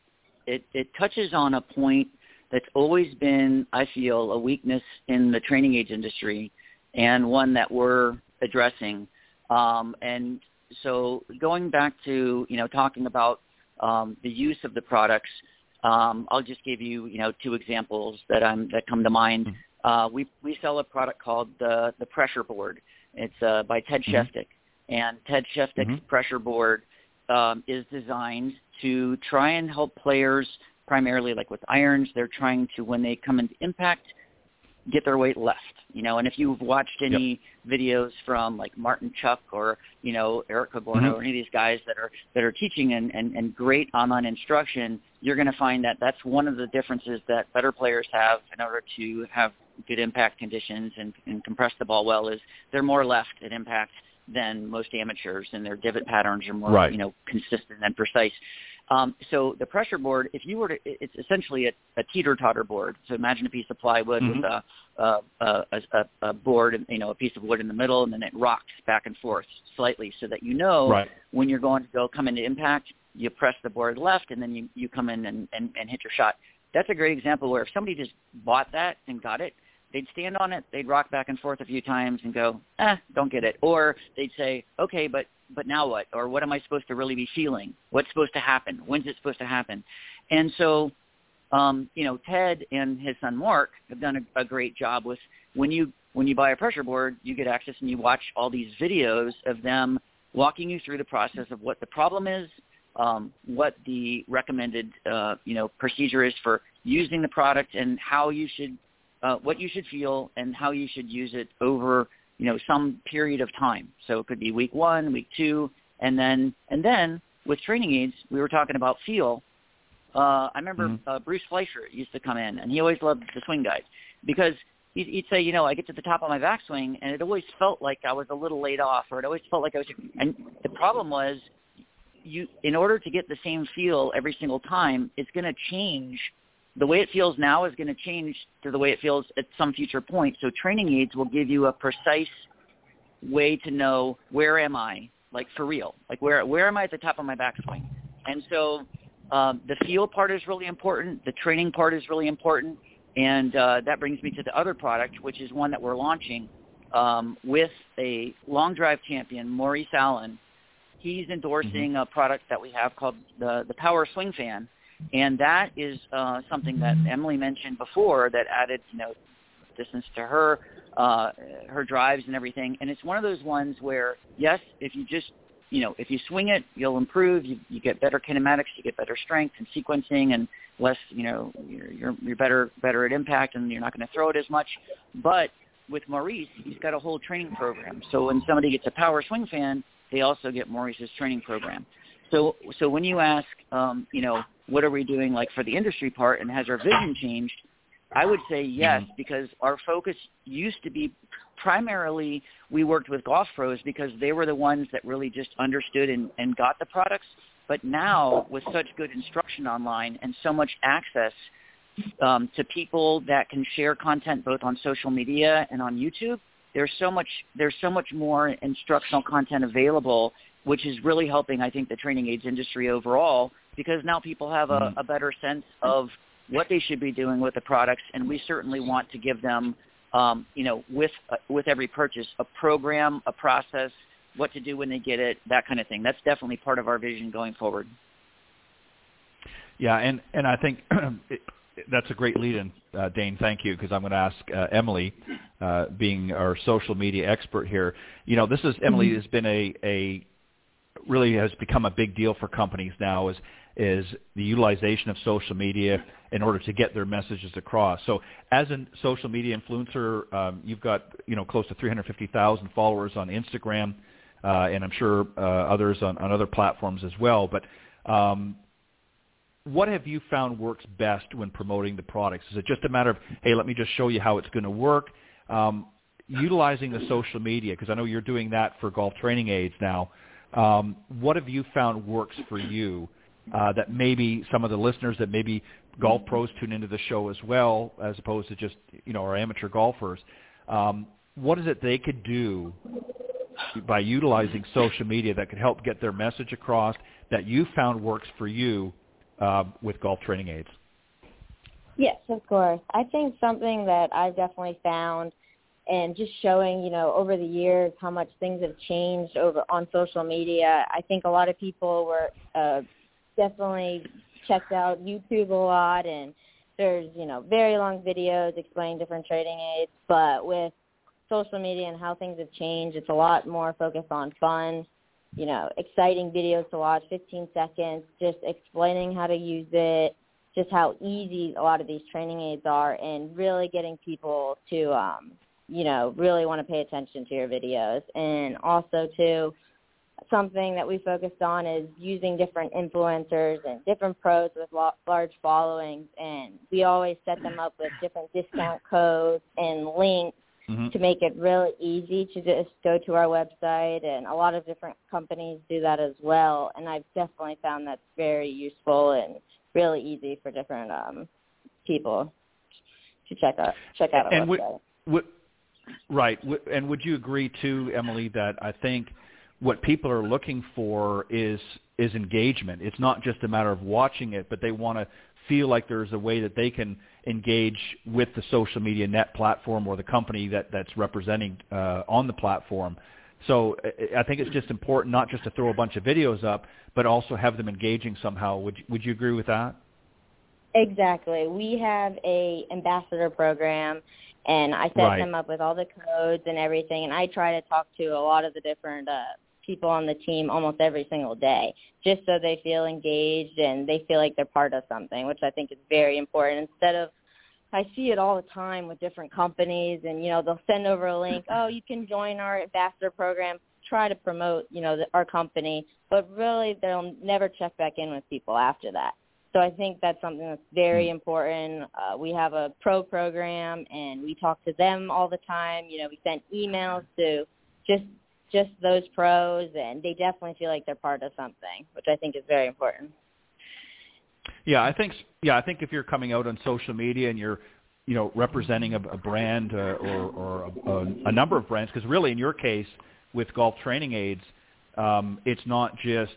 it, it touches on a point that's always been, I feel, a weakness in the training aids industry and one that we're addressing. Um, and so going back to, you know, talking about um, the use of the products – um, I'll just give you, you know, two examples that I'm that come to mind. Mm-hmm. Uh, we we sell a product called the the Pressure Board. It's uh, by Ted mm hmm and Ted Sheftic's mm-hmm. Pressure Board um, is designed to try and help players primarily like with irons. They're trying to when they come into impact get their weight left. You know, and if you've watched any yep. videos from like Martin Chuck or you know Eric Cogorno mm-hmm. or any of these guys that are that are teaching and, and, and great online instruction, you're going to find that that's one of the differences that better players have in order to have good impact conditions and, and compress the ball well is they're more left at impact than most amateurs and their divot patterns are more right. you know consistent and precise Um, so the pressure board, if you were to, it's essentially a, a teeter-totter board. So imagine a piece of plywood mm-hmm. with a, a, a, a, a board, you know, a piece of wood in the middle, and then it rocks back and forth slightly so that you know right. when you're going to go come into impact, you press the board left, and then you, you come in and, and, and hit your shot. That's a great example where if somebody just bought that and got it, they'd stand on it, they'd rock back and forth a few times and go, eh, don't get it. Or they'd say, okay, but but now what? Or what am I supposed to really be feeling? What's supposed to happen? When's it supposed to happen? And so, um, you know, Ted and his son Mark have done a, a great job with when you when you buy a pressure board, you get access and you watch all these videos of them walking you through the process of what the problem is, um, what the recommended uh, you know procedure is for using the product, and how you should uh, what you should feel and how you should use it over you know some period of time. So it could be week one, week two, and then and then with training aids, we were talking about feel. Uh, I remember mm-hmm. uh, Bruce Fleisher used to come in, and he always loved the swing guides because he'd, he'd say, you know, I get to the top of my backswing, and it always felt like I was a little laid off, or it always felt like I was. And the problem was, you in order to get the same feel every single time, it's going to change the way it feels now is going to change to the way it feels at some future point. So training aids will give you a precise way to know where am I, like for real, like where where am I at the top of my backswing. And so um, the feel part is really important. The training part is really important. And uh, that brings me to the other product, which is one that we're launching um, with a long drive champion, Maurice Allen. He's endorsing mm-hmm. a product that we have called the, the Power Swing Fan and that is uh, something that Emily mentioned before that added, you know, distance to her, uh, her drives and everything. And it's one of those ones where, yes, if you just, you know, if you swing it, you'll improve. You, you get better kinematics, you get better strength and sequencing, and less, you know, you're you're, you're better better at impact, and you're not going to throw it as much. But with Maurice, he's got a whole training program. So when somebody gets a power swing fan, they also get Maurice's training program. So so when you ask, um, you know, what are we doing like for the industry part and has our vision changed? I would say yes mm-hmm. because our focus used to be primarily we worked with golf pros because they were the ones that really just understood and, and got the products. But now with such good instruction online and so much access um, to people that can share content both on social media and on YouTube, there's so much there's so much more instructional content available, which is really helping I think the training aids industry overall because now people have a, mm-hmm. a better sense of what they should be doing with the products, and we certainly want to give them, um, you know, with uh, with every purchase, a program, a process, what to do when they get it, that kind of thing. That's definitely part of our vision going forward. Yeah, and and I think *clears throat* it, that's a great lead-in, uh, Dane. Thank you, because I'm going to ask uh, Emily, uh, being our social media expert here. You know, this is Emily mm-hmm. has been a a really has become a big deal for companies now. Is is the utilization of social media in order to get their messages across. So as a social media influencer, um, you've got you know close to 350,000 followers on Instagram, uh, and I'm sure uh, others on, on other platforms as well. But um, what have you found works best when promoting the products? Is it just a matter of hey, let me just show you how it's going to work? Um, utilizing the social media because I know you're doing that for golf training aids now. Um, what have you found works for you? uh, that maybe some of the listeners that maybe golf pros tune into the show as well, as opposed to just you know our amateur golfers. Um, what is it they could do by utilizing social media that could help get their message across that you found works for you uh, with golf training aids? Yes, of course. I think something that I've definitely found and just showing, you know, over the years how much things have changed over on social media. I think a lot of people were uh, definitely checked out YouTube a lot and there's, you know, very long videos explaining different trading aids, but with social media and how things have changed, it's a lot more focused on fun, you know, exciting videos to watch, 15 seconds, just explaining how to use it, just how easy a lot of these training aids are and really getting people to um you know really want to pay attention to your videos and also to something that we focused on is using different influencers and different pros with large followings, and we always set them up with different discount codes and links mm-hmm. to make it really easy to just go to our website, and a lot of different companies do that as well. And I've definitely found that's very useful and really easy for different um, people to check out check out our and website. Would, would, right, and would you agree too, Emily, that I think what people are looking for is is engagement. It's not just a matter of watching it, but they want to feel like there's a way that they can engage with the social media net platform or the company that that's representing uh, on the platform. So I think it's just important not just to throw a bunch of videos up, but also have them engaging somehow. Would would you agree with that? Exactly. We have a ambassador program and I set right. them up with all the codes and everything and I try to talk to a lot of the different uh people on the team almost every single day just so they feel engaged and they feel like they're part of something, which I think is very important instead of I see it all the time with different companies and you know they'll send over a link, "Oh, you can join our ambassador program." Try to promote, you know, the, our company, but really they'll never check back in with people after that. So I think that's something that's very hmm. important. Uh, we have a pro program, and we talk to them all the time. You know, we send emails to just just those pros, and they definitely feel like they're part of something, which I think is very important. Yeah, I think yeah, I think if you're coming out on social media and you're you know representing a, a brand uh, or, or a, a, number of brands, because really in your case with golf training aids, um, it's not just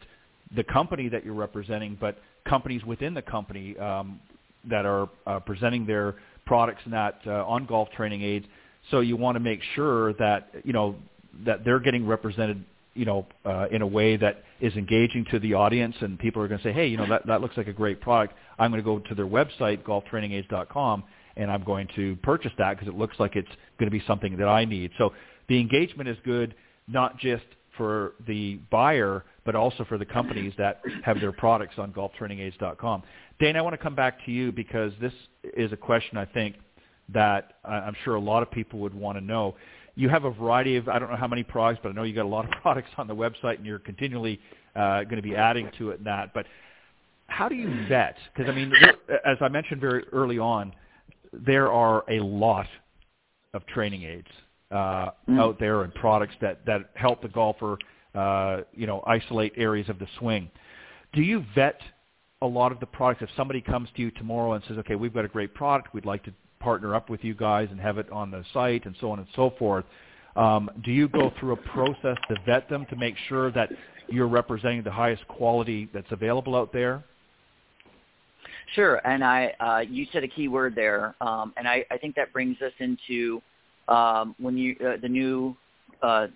the company that you're representing, but companies within the company um, that are uh, presenting their products and that uh, on golf training aids. So you want to make sure that you know that they're getting represented, you know, uh, in a way that is engaging to the audience, and people are going to say, hey, you know, that that looks like a great product. I'm going to go to their website, golftrainingaids.com, and I'm going to purchase that because it looks like it's going to be something that I need. So the engagement is good, not just for the buyer, but also for the companies that have their products on golftrainingaids.com. Dane, I want to come back to you because this is a question I think that I'm sure a lot of people would want to know you have a variety of, I don't know how many products, but I know you got a lot of *laughs* products on the website and you're continually uh, going to be adding to it and that. But how do you vet? Because, I mean, there, as I mentioned very early on, there are a lot of training aids uh, mm. out there and products that, that help the golfer, uh, you know, isolate areas of the swing. Do you vet a lot of the products? If somebody comes to you tomorrow and says, okay, we've got a great product, we'd like to partner up with you guys and have it on the site and so on and so forth. Um, do you go through a process to vet them to make sure that you're representing the highest quality that's available out there? Sure, and I uh, you said a key word there, um, and I, I think that brings us into um, when you uh, the new uh,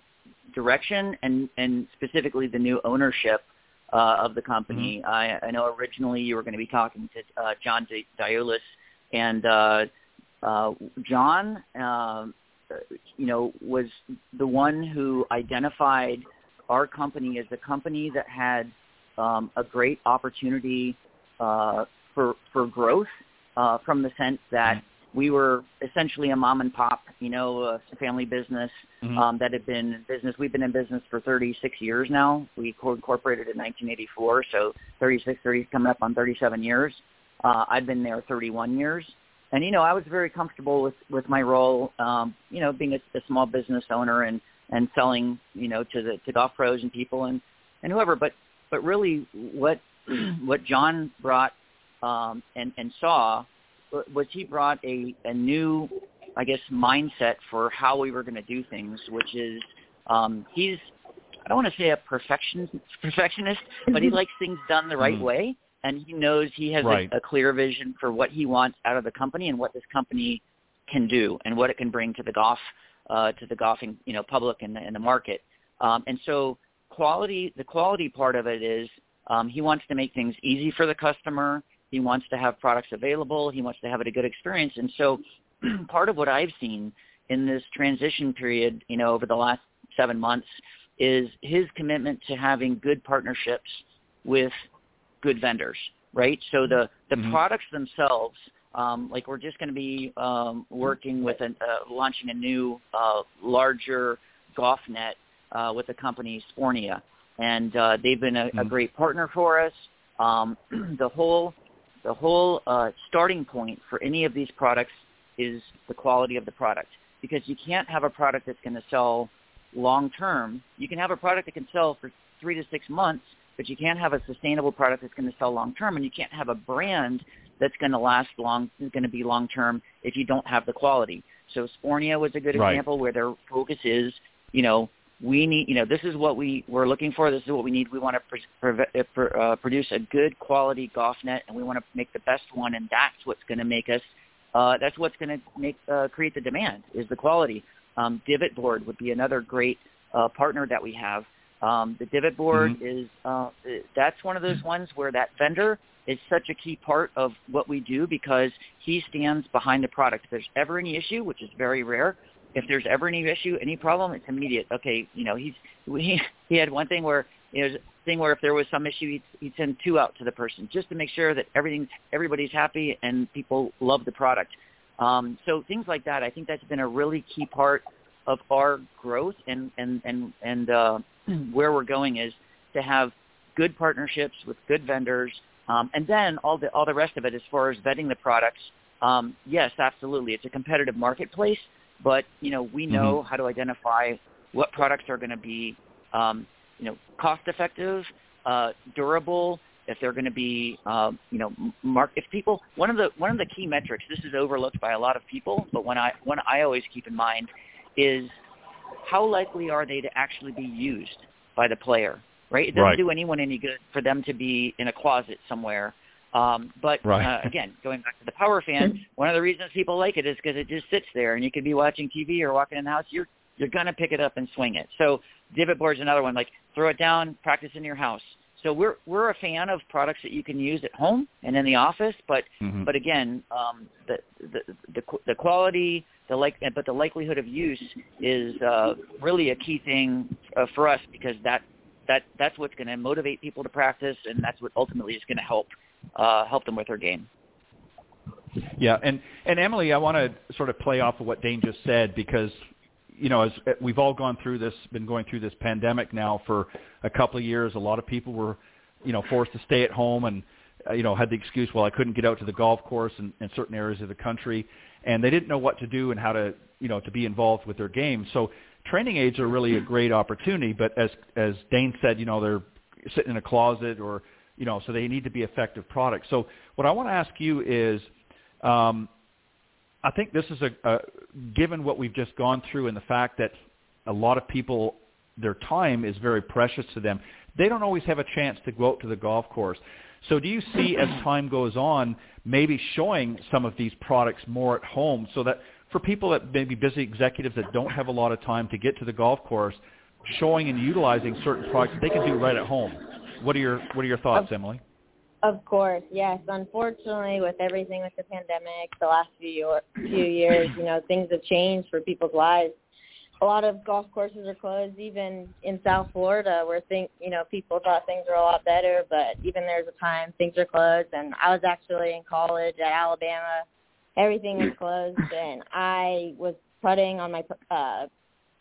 direction and and specifically the new ownership uh, of the company. Mm-hmm. I, I know originally you were going to be talking to uh, John Diulis, and uh, uh, John, uh, you know, was the one who identified our company as a company that had um, a great opportunity uh, for for growth uh, from the sense that mm-hmm. We were essentially a mom and pop, you know, a family business mm-hmm. um, that had been in business. We've been in business for 36 years now. We incorporated in 1984, so 36, 30 coming up on 37 years. Uh, I've been there 31 years and you know I was very comfortable with with my role, um, you know, being a, a small business owner and and selling, you know, to the to golf pros and people and and whoever. But but really, what *clears throat* what John brought um, and and saw was he brought a a new, I guess, mindset for how we were going to do things, which is um, he's I don't want to say a perfection perfectionist, but he likes things done the right mm. way and he knows he has right. a, a clear vision for what he wants out of the company and what this company can do and what it can bring to the golf uh, to the golfing you know public and the, and the market. Um, and so quality, the quality part of it is um, he wants to make things easy for the customer. He wants to have products available. He wants to have it a good experience. And so *clears throat* part of what I've seen in this transition period, you know, over the last seven months, is his commitment to having good partnerships with good vendors, right? So the the mm-hmm. products themselves, um, like we're just going to be um, working with an, uh, launching a new uh, larger golf net uh, with the company Spornia, and uh, they've been a, mm-hmm. a great partner for us. Um, *clears throat* the whole the whole uh, starting point for any of these products is the quality of the product. because you can't have a product that's going to sell long term. You can have a product that can sell for three to six months, but you can't have a sustainable product that's going to sell long term, and you can't have a brand that's going to last long, going to be long term if you don't have the quality. So Spornia was a good Right. example where their focus is, you know, we need, you know, this is what we we're looking for. This is what we need. We want to pr- pr- pr- uh, produce a good quality golf net, and we want to make the best one, and that's what's going to make us. Uh, that's what's going to make uh, create the demand is the quality. Um, divot board would be another great uh, partner that we have. Um, the divot board Mhm. is uh, that's one of those ones where that vendor is such a key part of what we do because he stands behind the product. If there's ever any issue, which is very rare, if there's ever any issue, any problem, it's immediate. Okay, you know, he's he *laughs* he had one thing where you know, thing where if there was some issue, he'd, he'd send two out to the person just to make sure that everything's everybody's happy and people love the product. Um, so things like that, I think that's been a really key part of our growth and and and and uh, *clears throat* where we're going is to have good partnerships with good vendors, um, and then all the all the rest of it as far as vetting the products. Um, yes, absolutely, it's a competitive marketplace, but you know we know how to identify what products are going to be um, you know cost effective, uh, durable. If they're going to be, uh, you know, mark. If people, one of the one of the key metrics. This is overlooked by a lot of people, but when I one I always keep in mind is how likely are they to actually be used by the player, right? It doesn't Right. do anyone any good for them to be in a closet somewhere. Um, but Right. uh, *laughs* again, going back to the power fan, one of the reasons people like it is because it just sits there, and you could be watching TV or walking in the house. You're you're gonna pick it up and swing it. So divot board's another one. Like throw it down, practice in your house. So we're we're a fan of products that you can use at home and in the office, but Mhm. but again, um, the, the the the quality, the like, but the likelihood of use is uh, really a key thing uh, for us because that that that's what's going to motivate people to practice, and that's what ultimately is going to help uh, help them with their game. Yeah, and and Emily, I want to sort of play off of what Dane just said because you know, as uh, we've all gone through this, been going through this pandemic now for a couple of years. A lot of people were, you know, forced to stay at home and uh, you know had the excuse, well, I couldn't get out to the golf course in, in certain areas of the country, and they didn't know what to do and how to you know to be involved with their game. So training aids are really a great opportunity, but as as Dane said, you know, they're sitting in a closet or you know, so they need to be effective products. So what I want to ask you is. Um, I think this is a, a given what we've just gone through and the fact that a lot of people their time is very precious to them. They don't always have a chance to go out to the golf course. So do you see as *clears throat* time goes on maybe showing some of these products more at home so that for people that may be busy executives that don't have a lot of time to get to the golf course, showing and utilizing certain products they can do right at home. What are your what are your thoughts, Emily? Of course, yes. Unfortunately, with everything with the pandemic, the last few year, few years, you know, things have changed for people's lives. A lot of golf courses are closed, even in South Florida, where think you know people thought things were a lot better, but even there's a time things are closed. And I was actually in college at Alabama, everything was closed, *coughs* and I was putting on my uh,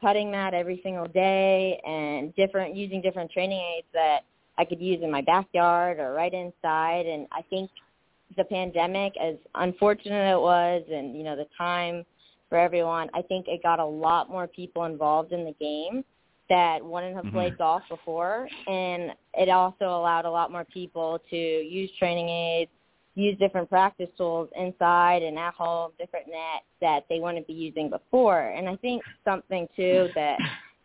putting mat every single day and different using different training aids that I could use in my backyard or right inside. And I think the pandemic, as unfortunate it was, and you know the time for everyone, I think it got a lot more people involved in the game that wouldn't have played mm-hmm. golf before, and it also allowed a lot more people to use training aids, use different practice tools inside and at home, different nets that they wouldn't be using before. And I think something too that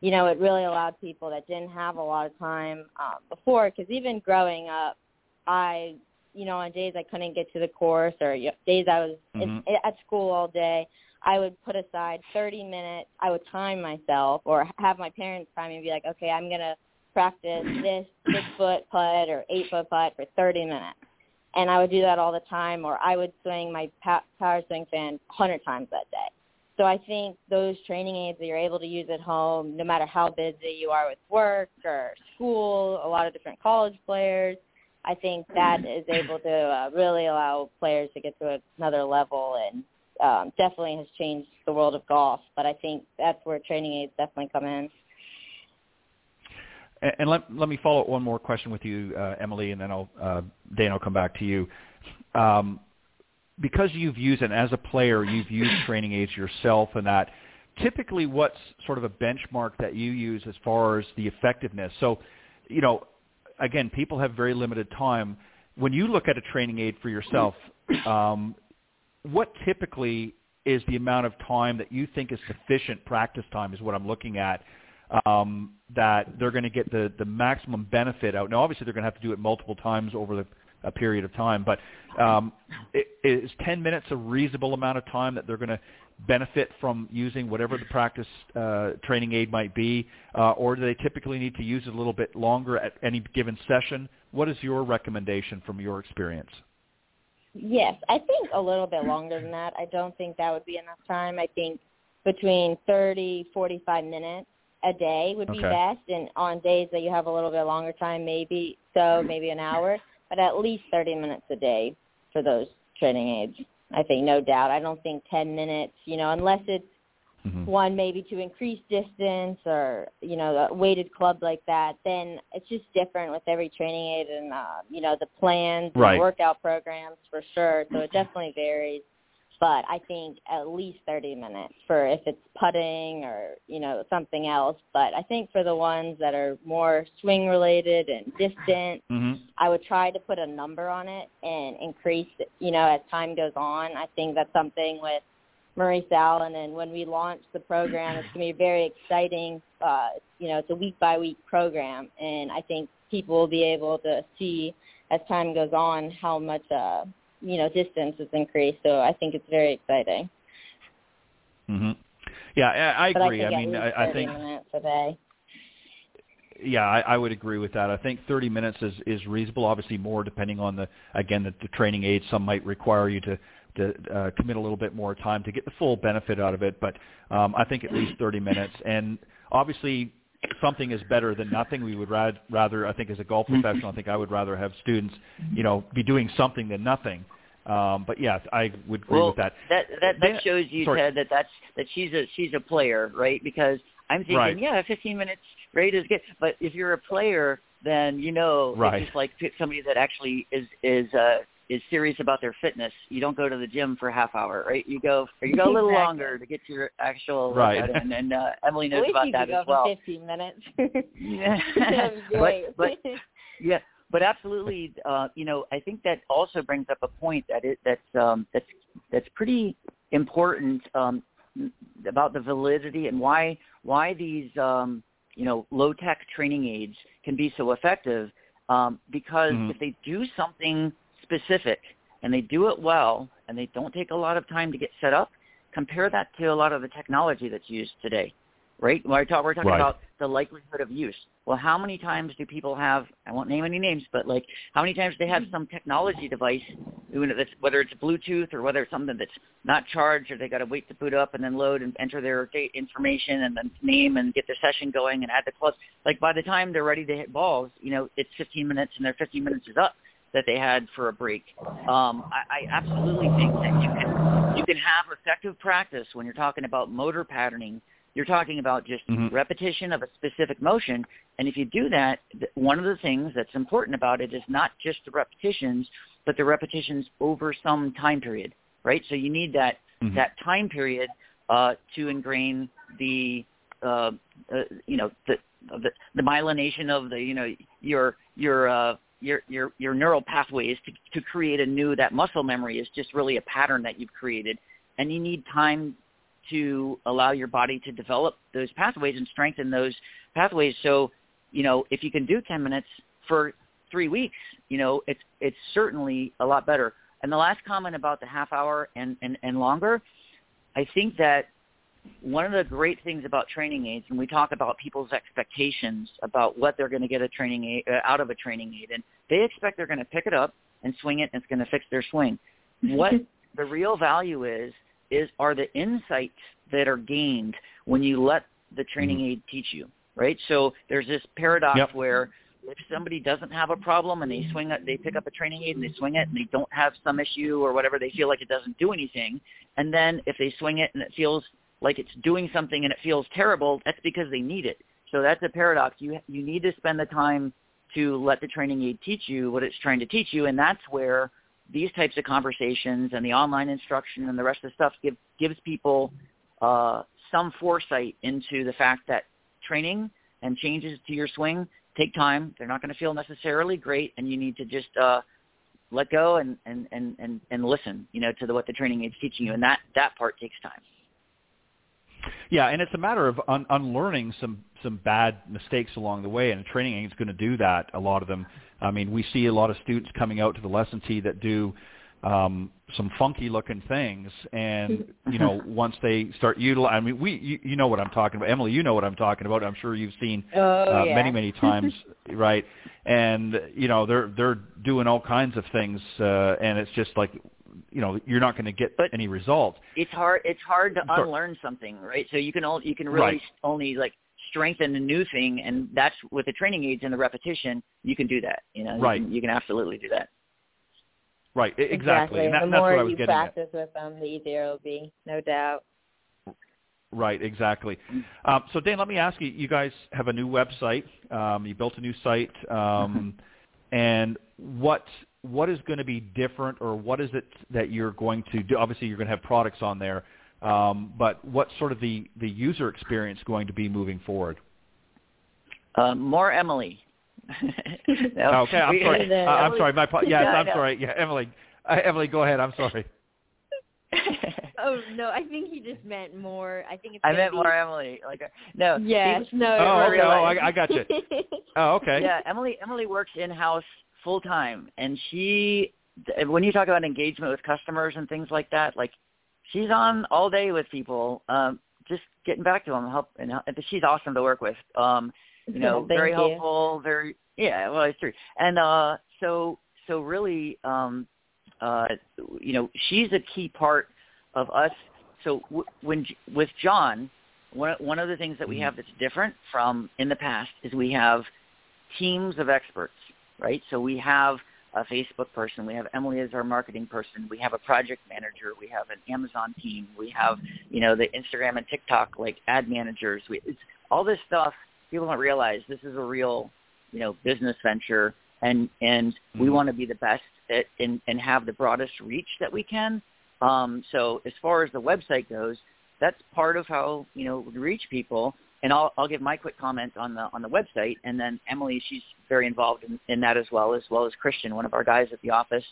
you know, it really allowed people that didn't have a lot of time um, before. Because even growing up, I, you know, on days I couldn't get to the course or days I was Mhm. in, at school all day, I would put aside 30 minutes. I would time myself or have my parents time me and be like, okay, I'm gonna practice *laughs* this six foot putt or eight foot putt for 30 minutes. And I would do that all the time, or I would swing my power swing fan 100 times that day. So I think those training aids that you're able to use at home, no matter how busy you are with work or school, a lot of different college players, I think that *clears throat* is able to uh, really allow players to get to another level and um, definitely has changed the world of golf. But I think that's where training aids definitely come in. And, and let let me follow up one more question with you, uh, Emily, and then I'll uh, Dan. I'll come back to you. Um, because you've used and as a player you've used training aids yourself and that typically what's sort of a benchmark that you use as far as the effectiveness? So, you know, again, people have very limited time. When you look at a training aid for yourself, um, what typically is the amount of time that you think is sufficient practice time is what I'm looking at um, that they're going to get the, the maximum benefit out. Now, obviously, they're going to have to do it multiple times over the, a period of time, but um, is 10 minutes a reasonable amount of time that they're going to benefit from using whatever the practice uh, training aid might be, uh, or do they typically need to use it a little bit longer at any given session? What is your recommendation from your experience? Yes, I think a little bit longer than that. I don't think that would be enough time. I think between 30, 45 minutes a day would be Okay. best, and on days that you have a little bit longer time, maybe so, maybe an hour, but at least 30 minutes a day for those training aids. I think, no doubt. I don't think 10 minutes, you know, unless it's Mhm. one maybe to increase distance or you know a weighted club like that then it's just different with every training aid and uh you know the plans Right. and workout programs for sure so it definitely varies but i think at least 30 minutes for if it's putting or you know something else but i think for the ones that are more swing related and distant Mhm. I would try to put a number on it and increase, it, you know, as time goes on. I think that's something with Maurice Allen, and when we launch the program, it's going to be very exciting. Uh, you know, it's a week by week program, and I think people will be able to see as time goes on how much, uh, you know, distance has increased. So I think it's very exciting. hmm Yeah, I, I agree. I, I mean, I, I think minutes a day. yeah, I, I would agree with that. I think 30 minutes is, is reasonable. Obviously, more depending on the again the, the training aid. Some might require you to to uh, commit a little bit more time to get the full benefit out of it. But um, I think at least 30 minutes. And obviously, something is better than nothing. We would rad, rather, I think, as a golf professional, I think I would rather have students, you know, be doing something than nothing. Um, but yes, I would agree well, with that. That that Dan- that shows you, sorry. Ted, that that's that she's a she's a player, right? Because I'm thinking, Right. yeah, 15 minutes rate is good, but if you're a player, then you know Right. it's just like somebody that actually is is uh is serious about their fitness. You don't go to the gym for a half hour, right? You go or you go a little Exactly. longer to get your actual Right. workout in. And uh, Emily At knows least about you that go as well. 15 minutes. *laughs* *laughs* Yeah. That'd great. but but yeah, but absolutely, uh, you know, I think that also brings up a point that it that's um, that's that's pretty important um, about the validity and why why these um, you know low tech training aids can be so effective um, because Mhm. if they do something specific and they do it well and they don't take a lot of time to get set up, compare that to a lot of the technology that's used today right? When I talk, we're talking Right. about the likelihood of use. Well, how many times do people have? I won't name any names, but like, how many times do they have some technology device, even if it's, whether it's Bluetooth or whether it's something that's not charged, or they got to wait to boot up and then load and enter their date information and then name and get their session going and add the clubs. Like by the time they're ready to hit balls, you know, it's 15 minutes and their 15 minutes is up that they had for a break. Um, I, I absolutely think that you can you can have effective practice when you're talking about motor patterning you're talking about just Mhm. repetition of a specific motion. And if you do that, one of the things that's important about it is not just the repetitions, but the repetitions over some time period, right? So you need that Mhm. that time period uh, to ingrain the uh, uh, you know the, the the myelination of the you know your your uh, your your your neural pathways to to create a new that muscle memory is just really a pattern that you've created, and you need time to allow your body to develop those pathways and strengthen those pathways. So, you know, if you can do 10 minutes for three weeks, you know, it's it's certainly a lot better. And the last comment about the half hour and, and, and longer, I think that one of the great things about training aids, and we talk about people's expectations about what they're going to get a training aid, uh, out of a training aid, and they expect they're going to pick it up and swing it, and it's going to fix their swing. *laughs* What the real value is is are the insights that are gained when you let the training mm-hmm. aid teach you, right? So there's this paradox Yep. where if somebody doesn't have a problem and they swing it, they pick up a training aid and they swing it and they don't have some issue or whatever, they feel like it doesn't do anything. And then if they swing it and it feels like it's doing something and it feels terrible, that's because they need it. So that's a paradox. You you need to spend the time to let the training aid teach you what it's trying to teach you, and that's where these types of conversations and the online instruction and the rest of the stuff give, gives people uh, some foresight into the fact that training and changes to your swing take time. They're not going to feel necessarily great, and you need to just uh, let go and and and and, and listen, you know, to the, what the training aid's teaching you, and that that part takes time. Yeah, and it's a matter of un- unlearning some some bad mistakes along the way, and a training is going to do that. A lot of them. I mean, we see a lot of students coming out to the lesson tee that do um, some funky looking things, and *laughs* you know, once they start utilizing, I mean, we, you, you know what I'm talking about, Emily. You know what I'm talking about. I'm sure you've seen oh, uh, yeah. many, many *laughs* times, right? And you know, they're they're doing all kinds of things, uh, and it's just like you know you're not going to get But any results. It's hard. It's hard to unlearn something, right? So you can only you can really Right. only like strengthen a new thing, and that's with the training aids and the repetition. You can do that. You know, Right. You can, you can absolutely do that. Right, e- exactly. And that, the that's more what I was you getting at. practice with them, the easier it'll be, no doubt. Right, exactly. Um, so Dan, let me ask you, you guys have a new website. Um, you built a new site. Um, *laughs* and what what is going to be different or what is it that you're going to do? Obviously, you're going to have products on there. Um, but what's sort of the, the user experience going to be moving forward? Uh, more Emily. *laughs* No, okay, I'm sorry. *laughs* Uh, I'm sorry. My po- yes, *laughs* Yeah, I I'm know. sorry. Yeah, Emily. Uh, Emily, go ahead. I'm sorry. Oh no, I think he just meant more. I think it's. I gonna meant be, more Emily. Like uh, no. Yes, see, no. Oh, it okay. Oh, I, I got you. Oh, okay. Yeah, Emily. Emily works in house full time, and she. When you talk about engagement with customers and things like that, like she's on all day with people, um, just getting back to them, help, and help- she's awesome to work with. Um, you know, *laughs* very you. helpful, very yeah. Well, it's true, and uh, so so really, um, uh, you know, she's a key part of us. So w- when with John, one one of the things that we Mhm. have that's different from in the past is we have teams of experts, right? So we have a Facebook person, we have Emily as our marketing person, we have a project manager, we have an Amazon team, we have you know the Instagram and TikTok like ad managers. We, it's all this stuff. People don't realize this is a real you know business venture, and and we Mhm. want to be the best at, and and have the broadest reach that we can. Um, so as far as the website goes, that's part of how you know we reach people. And I'll I'll give my quick comment on the on the website, and then Emily, she's very involved in, in that as well, as well as Christian, one of our guys at the office.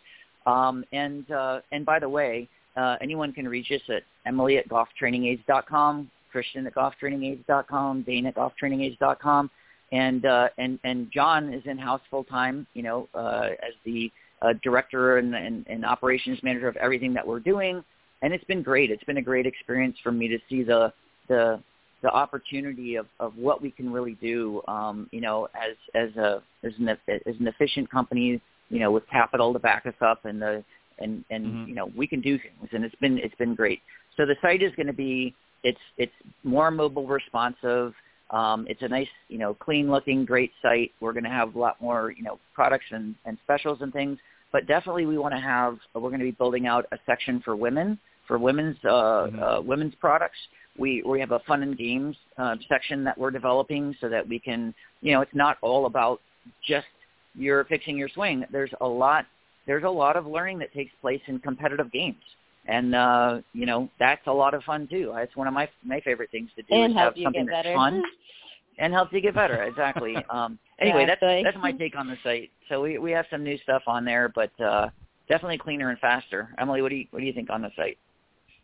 Um, and uh, and by the way, uh, anyone can reach us at Emily at golftrainingaids.com, Christian at golftrainingaids.com, Dane at golftrainingaids.com, and uh, and and John is in house full time, you know, uh, as the uh, director and, and, and operations manager of everything that we're doing, and it's been great. It's been a great experience for me to see the the the opportunity of, of what we can really do, um, you know, as as a as an as an efficient company, you know, with capital to back us up, and the and and Mhm. you know we can do things, and it's been it's been great. So the site is going to be it's it's more mobile responsive. Um, it's a nice, you know, clean looking, great site. We're going to have a lot more, you know, products and, and specials and things. But definitely, we want to have. We're going to be building out a section for women, for women's uh, Mhm. uh, women's products. We we have a fun and games uh, section that we're developing so that we can, you know, it's not all about just you're fixing your swing. There's a lot. There's a lot of learning that takes place in competitive games, and uh, you know that's a lot of fun too. It's one of my my favorite things to do and is help have you something get that's better. fun *laughs* and helps you get better. Exactly. *laughs* Um, anyway, that's Exactly. that's my take on the site. So we we have some new stuff on there, but uh, definitely cleaner and faster. Emily, what do you what do you think on the site?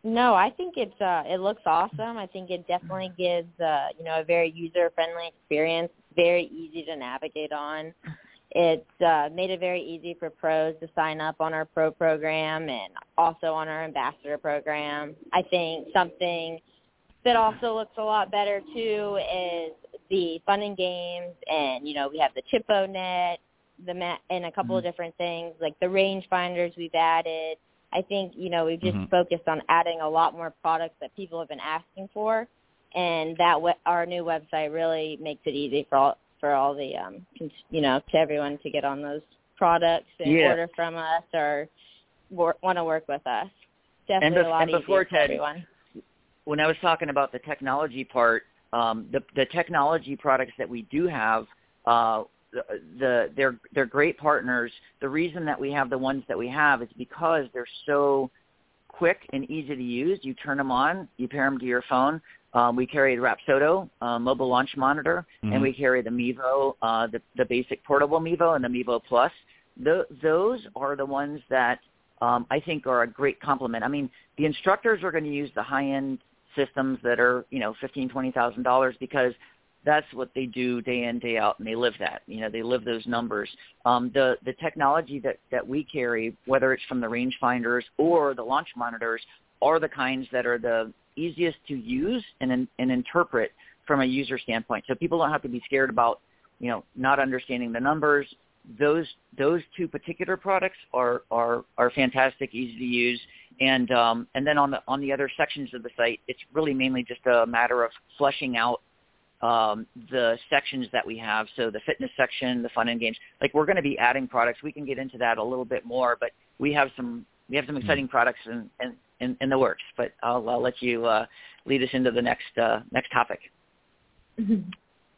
No, I think it's uh it looks awesome. I think it definitely gives uh, you know, a very user friendly experience, very easy to navigate on. It's uh made it very easy for pros to sign up on our pro program and also on our ambassador program. I think something that also looks a lot better too is the fun and games and you know, we have the Chippo net, the mat and a couple of different things like the range finders we've added. I think, you know, we've just Mhm. focused on adding a lot more products that people have been asking for and that we- our new website really makes it easy for all for all the um cons- you know, to everyone to get on those products and Yeah. order from us or wor- want to work with us. Definitely bef- a lot and before Ted- everyone. when I was talking about the technology part, um, the the technology products that we do have, uh, the, the they're they're great partners. The reason that we have the ones that we have is because they're so quick and easy to use. You turn them on, you pair them to your phone. Um, we carry the Rapsodo uh, mobile launch monitor, Mhm. and we carry the Mevo, uh, the, the basic portable Mevo, and the Mevo Plus. Th- those are the ones that um, I think are a great complement. I mean, the instructors are going to use the high-end systems that are, you know, fifteen, twenty thousand dollars because that's what they do day in, day out, and they live that. You know, they live those numbers. Um, the the technology that that we carry, whether it's from the rangefinders or the launch monitors, are the kinds that are the easiest to use and and interpret from a user standpoint. So people don't have to be scared about, you know, not understanding the numbers. Those those two particular products are are are fantastic, easy to use, and um, and then on the on the other sections of the site, it's really mainly just a matter of fleshing out um, the sections that we have. So the fitness section, the fun and games. Like we're going to be adding products. We can get into that a little bit more, but we have some we have some exciting products in in, in, in the works. But I'll, I'll let you uh, lead us into the next uh, next topic.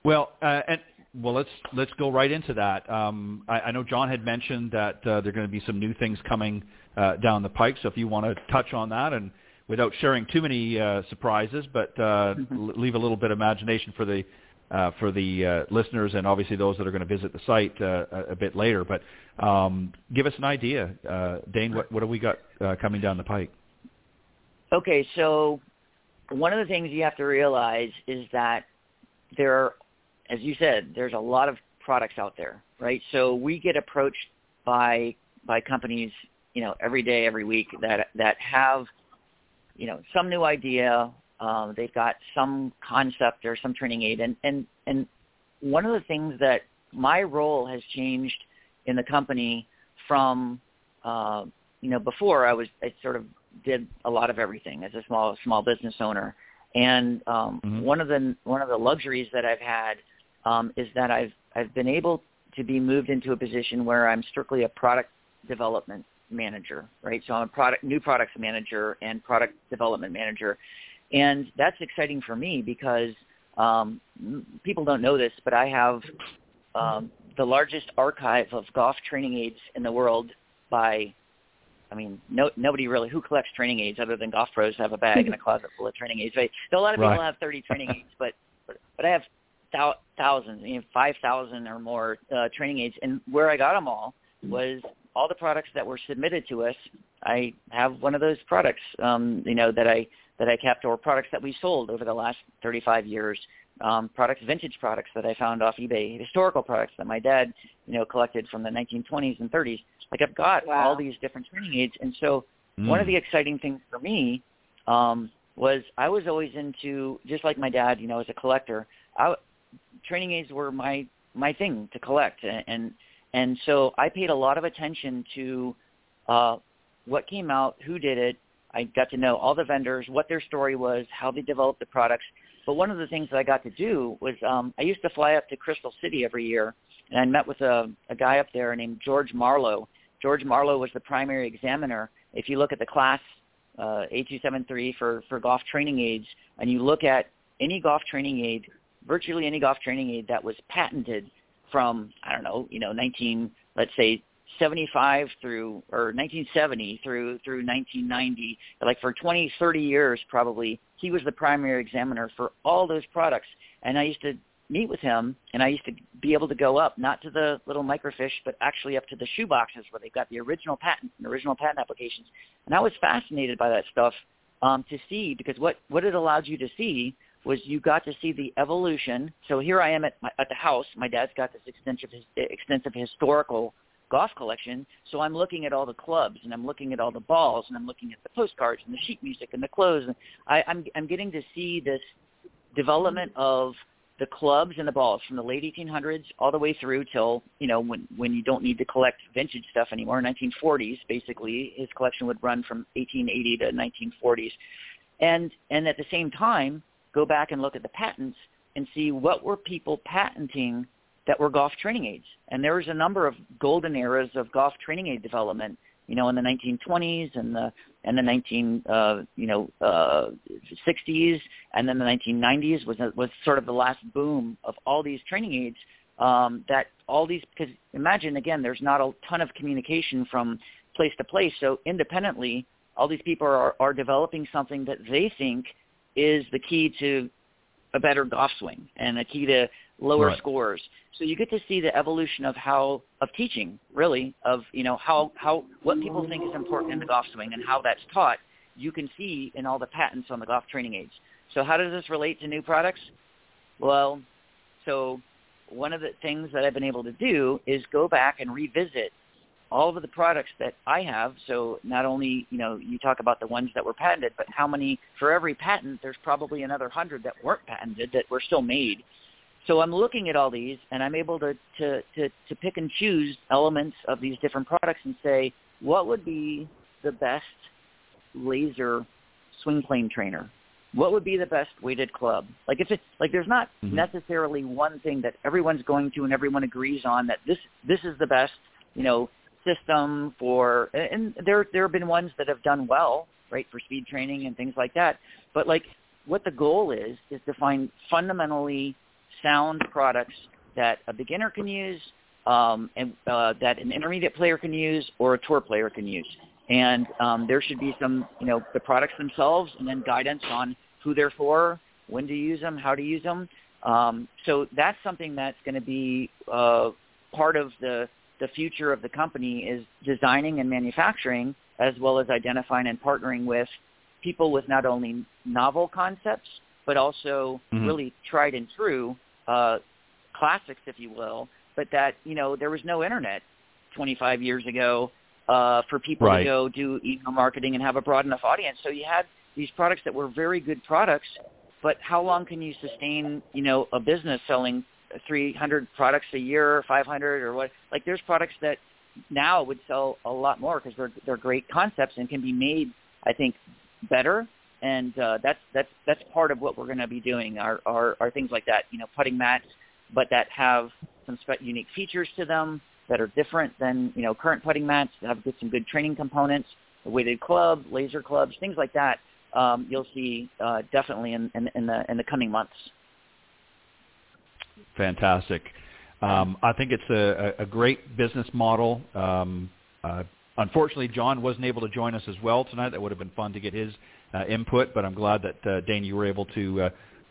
Well, uh, and well, let's let's go right into that. Um, I, I know John had mentioned that uh, there are going to be some new things coming uh, down the pike. So if you want to touch on that, and without sharing too many uh, surprises, but uh, l- leave a little bit of imagination for the uh, for the uh, listeners and obviously those that are going to visit the site uh, a, a bit later. But um, give us an idea, uh, Dane. What what have we got uh, coming down the pike? Okay, so one of the things you have to realize is that there are, as you said, there's a lot of products out there, right? So we get approached by by companies, you know, every day, every week that that have, you know, some new idea. Um, they've got some concept or some training aid, and and and one of the things that my role has changed in the company from, uh, you know, before I was I sort of did a lot of everything as a small small business owner. And um, Mhm. one of the one of the luxuries that I've had um, is that I've I've been able to be moved into a position where I'm strictly a product development manager, right? So I'm a product new products manager and product development manager, and that's exciting for me because um, people don't know this, but I have um, the largest archive of golf training aids in the world by I mean, no, nobody really who collects training aids other than golf pros have a bag in a *laughs* closet full of training aids. Right? So a lot of people Right. have 30 training *laughs* aids, but but, but I have thou, thousands, you know, 5,000 or more uh, training aids. And where I got them all was all the products that were submitted to us. I have one of those products, um, you know, that I that I kept, or products that we sold over the last 35 years. Um, products, vintage products that I found off eBay, historical products that my dad, you know, collected from the 1920s and 30s. Like I've got Wow. all these different training aids, and so one of Mm. the exciting things for me um, was I was always into just like my dad, you know, as a collector. I, training aids were my my thing to collect, and and, and so I paid a lot of attention to uh, what came out, who did it. I got to know all the vendors, what their story was, how they developed the products. But one of the things that I got to do was um, I used to fly up to Crystal City every year, and I met with a, a guy up there named George Marlowe. George Marlowe was the primary examiner. If you look at the class uh, A273 for, for golf training aids, and you look at any golf training aid, virtually any golf training aid that was patented from, I don't know, you know, 19, let's say 75 through, or 1970 through, through 1990, like for 20, 30 years probably, he was the primary examiner for all those products. And I used to meet with him, and I used to be able to go up, not to the little microfiche, but actually up to the shoe boxes where they've got the original patent and original patent applications. And I was fascinated by that stuff um, to see because what what it allowed you to see was you got to see the evolution. So here I am at my, at the house. My dad's got this extensive extensive historical golf collection. So I'm looking at all the clubs and I'm looking at all the balls and I'm looking at the postcards and the sheet music and the clothes. And I, I'm I'm getting to see this development of the clubs and the balls from the late 1800s all the way through till you know when when you don't need to collect vintage stuff anymore 1940s basically his collection would run from 1880 to 1940s and and at the same time go back and look at the patents and see what were people patenting that were golf training aids. And there was a number of golden eras of golf training aid development you know in the 1920s and the and the 19 uh, you know uh, 60s and then the 1990s was was sort of the last boom of all these training aids um, that all these because imagine again there's not a ton of communication from place to place. So independently all these people are, are developing something that they think is the key to a better golf swing and a key to lower Right. scores. So you get to see the evolution of how of teaching, really, of you know how how what people think is important in the golf swing and how that's taught. You can see in all the patents on the golf training aids. So how does this relate to new products? Well, so one of the things that I've been able to do is go back and revisit all of the products that I have. So not only, you know, you talk about the ones that were patented, but how many, for every patent, there's probably another hundred that weren't patented that were still made. So I'm looking at all these and I'm able to, to, to, to pick and choose elements of these different products and say, what would be the best laser swing plane trainer? What would be the best weighted club? Like if it's like there's not Mhm. necessarily one thing that everyone's going to and everyone agrees on that this this is the best, you know, system for and there there have been ones that have done well, right, for speed training and things like that. But like what the goal is is to find fundamentally sound products that a beginner can use, um, and uh, that an intermediate player can use, or a tour player can use. And um, there should be some, you know, the products themselves, and then guidance on who they're for, when to use them, how to use them. Um, so that's something that's going to be uh, part of the the future of the company is designing and manufacturing, as well as identifying and partnering with people with not only novel concepts but also Mhm. really tried and true uh, classics, if you will. But that you know there was no internet 25 years ago uh, for people Right. to go do email marketing and have a broad enough audience. So you had these products that were very good products, but how long can you sustain you know a business selling 300 products a year, or 500 or what? Like there's products that now would sell a lot more because they're they're great concepts and can be made, I think, better. And uh, that's that's that's part of what we're going to be doing. Are, are are things like that, you know, putting mats, but that have some spe- unique features to them that are different than you know current putting mats. That have good, some good training components, weighted club, laser clubs, things like that. Um, you'll see uh, definitely in, in, in the in the coming months. Fantastic. Um, I think it's a, a great business model. Um, uh, unfortunately, John wasn't able to join us as well tonight. That would have been fun to get his uh, input, but I'm glad that uh, Dane, you were able to uh,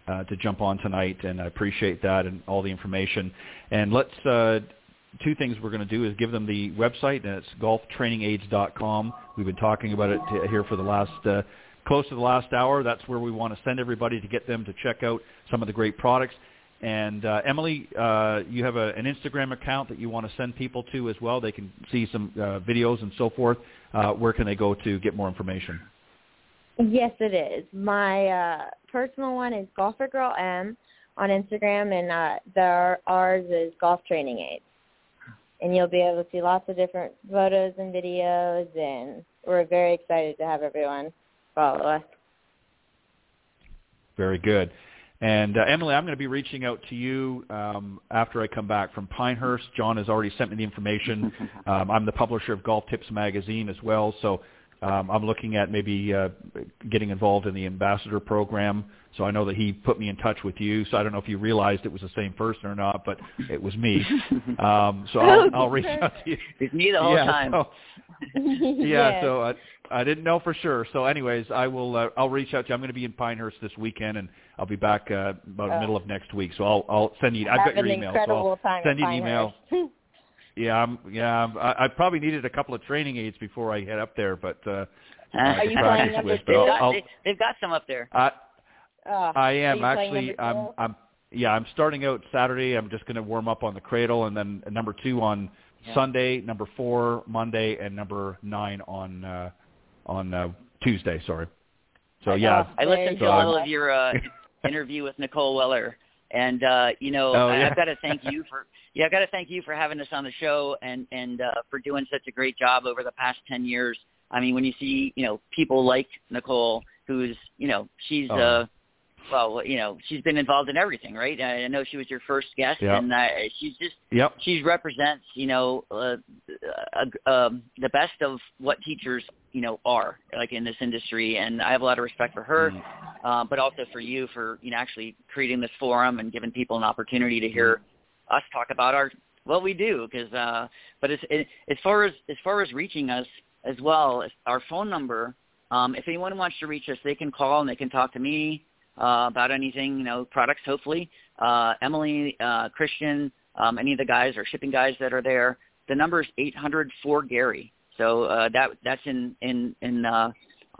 uh, to jump on tonight, and I appreciate that and all the information. And let's uh, two things we're going to do is give them the website, and it's golftrainingaids.com. We've been talking about it here for the last uh, close to the last hour. That's where we want to send everybody to get them to check out some of the great products. And uh, Emily, uh, you have a, an Instagram account that you want to send people to as well. They can see some uh, videos and so forth. Uh, where can they go to get more information? Yes, it is. My uh, personal one is Golfer Girl M on Instagram, and uh, the, ours is Golf Training Aids. And you'll be able to see lots of different photos and videos, and we're very excited to have everyone follow us. Very good. And uh, Emily, I'm going to be reaching out to you um, after I come back from Pinehurst. John has already sent me the information. *laughs* Um, I'm the publisher of Golf Tips magazine as well, so um, I'm looking at maybe uh, getting involved in the ambassador program. So I know that he put me in touch with you. So I don't know if you realized it was the same person or not, but it was me. *laughs* Um, so I'll, I'll reach out to you. It's me the whole yeah, time. So, *laughs* yeah, Yes. so I, I didn't know for sure. So, anyways, I will. Uh, I'll reach out to you. I'm going to be in Pinehurst this weekend, and I'll be back uh, about the Oh. middle of next week. So I'll I'll send you. I've have got your email, so incredible I'll time send you an email. *laughs* Pinehurst. Yeah, I'm, yeah. I'm, I, I probably needed a couple of training aids before I head up there, but uh, uh, *laughs* Are you practice signing up with. with They've I'll, got, I'll, they, they've got some up there. I, Oh, I am actually. I'm. I'm. Yeah, I'm starting out Saturday. I'm just going to warm up on the cradle, and then number two on Yeah. Sunday, number four Monday, and number nine on uh, on uh, Tuesday. Sorry. So yeah, I listened to So a I'm- little of your uh, *laughs* interview with Nicole Weller, and uh, you know Oh, I- yeah. I've got to thank you for yeah I've got to thank you for having us on the show and and uh, for doing such a great job over the past ten years. I mean, when you see you know people like Nicole, who's you know she's Oh. uh well you know she's been involved in everything, right? I I know she was your first guest, Yeah. and uh, she's just Yep. she represents you know uh, uh, um, the best of what teachers you know are like in this industry and i have a lot of respect for her Mm. uh, but also for you for you know actually creating this forum and giving people an opportunity to hear us talk about our what we do because uh but as it, as far as as far as reaching us as well as our phone number Um, if anyone wants to reach us, they can call and they can talk to me uh, about anything, you know, products. Hopefully, uh, Emily, uh, Christian, um, any of the guys or shipping guys that are there. The number is eight hundred four Gary. So uh, that that's in in in uh,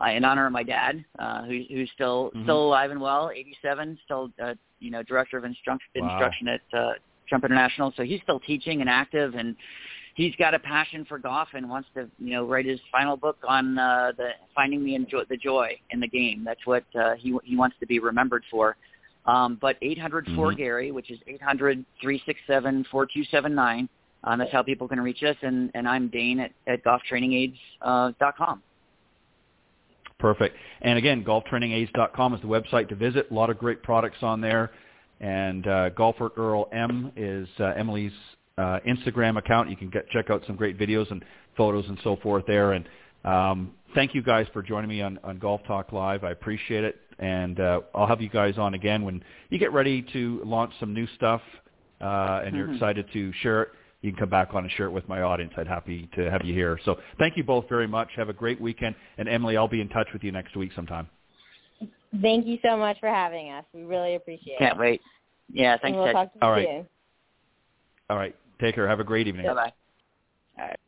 in honor of my dad, uh, who, who's still mm-hmm. still alive and well, 87, still uh, you know director of instruction wow. instruction at uh, Trump International. So he's still teaching and active, and he's got a passion for golf and wants to you know write his final book on uh, the finding the enjoy the joy in the game. That's what uh, he he wants to be remembered for. Um, but 800 mm-hmm. Gary, which is 800 367 4279. Um, that's how people can reach us, and, and I'm Dane at, at golftrainingaids.com. Uh, Perfect. And again, golftrainingaids.com is the website to visit. A lot of great products on there. And uh, Golfer Girl M is uh, Emily's uh, Instagram account. You can get check out some great videos and photos and so forth there. And um, thank you guys for joining me on, on Golf Talk Live. I appreciate it. And uh, I'll have you guys on again when you get ready to launch some new stuff uh, and you're mm-hmm. excited to share it. You can come back on and share it with my audience. I'd happy to have you here. So thank you both very much. Have a great weekend. And Emily, I'll be in touch with you next week sometime. Thank you so much for having us. We really appreciate Can't it. Can't wait. Yeah, thanks. And we'll talk to you All right. soon. All right. Take care. Have a great evening. Bye-bye. All right.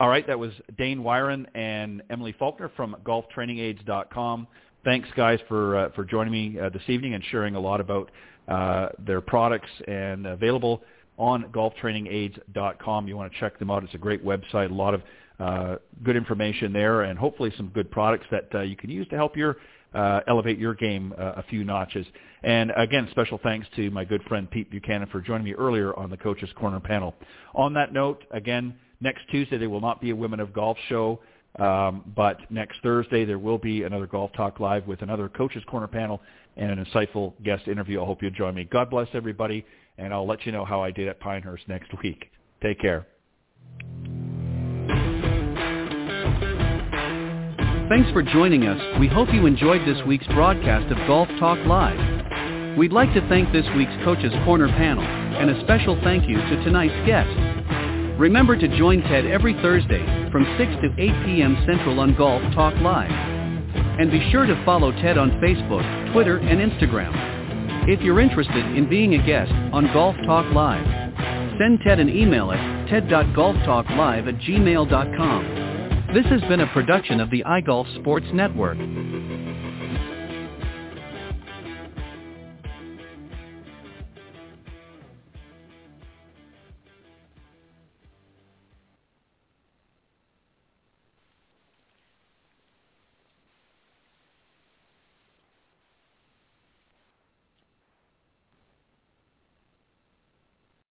All right. That was Dane Wiren and Emily Faulkner from golftrainingaids.com. Thanks, guys, for uh, for joining me uh, this evening and sharing a lot about uh, their products and available on golftrainingaids.com. You want to check them out. It's a great website. A lot of uh, good information there, and hopefully some good products that uh, you can use to help your uh, elevate your game uh, a few notches. And again, special thanks to my good friend Pete Buchanan for joining me earlier on the Coaches Corner panel. On that note, again, next Tuesday there will not be a Women of Golf show, um, but next Thursday there will be another Golf Talk Live with another Coaches Corner panel and an insightful guest interview. I hope you'll join me. God bless everybody, and I'll let you know how I did at Pinehurst next week. Take care. Thanks for joining us. We hope you enjoyed this week's broadcast of Golf Talk Live. We'd like to thank this week's Coach's Corner panel, and a special thank you to tonight's guest. Remember to join Ted every Thursday from 6 to 8 p.m. Central on Golf Talk Live. And be sure to follow Ted on Facebook, Twitter, and Instagram. If you're interested in being a guest on Golf Talk Live, send Ted an email at ted.golftalklive at gmail.com. This has been a production of the iGolf Sports Network.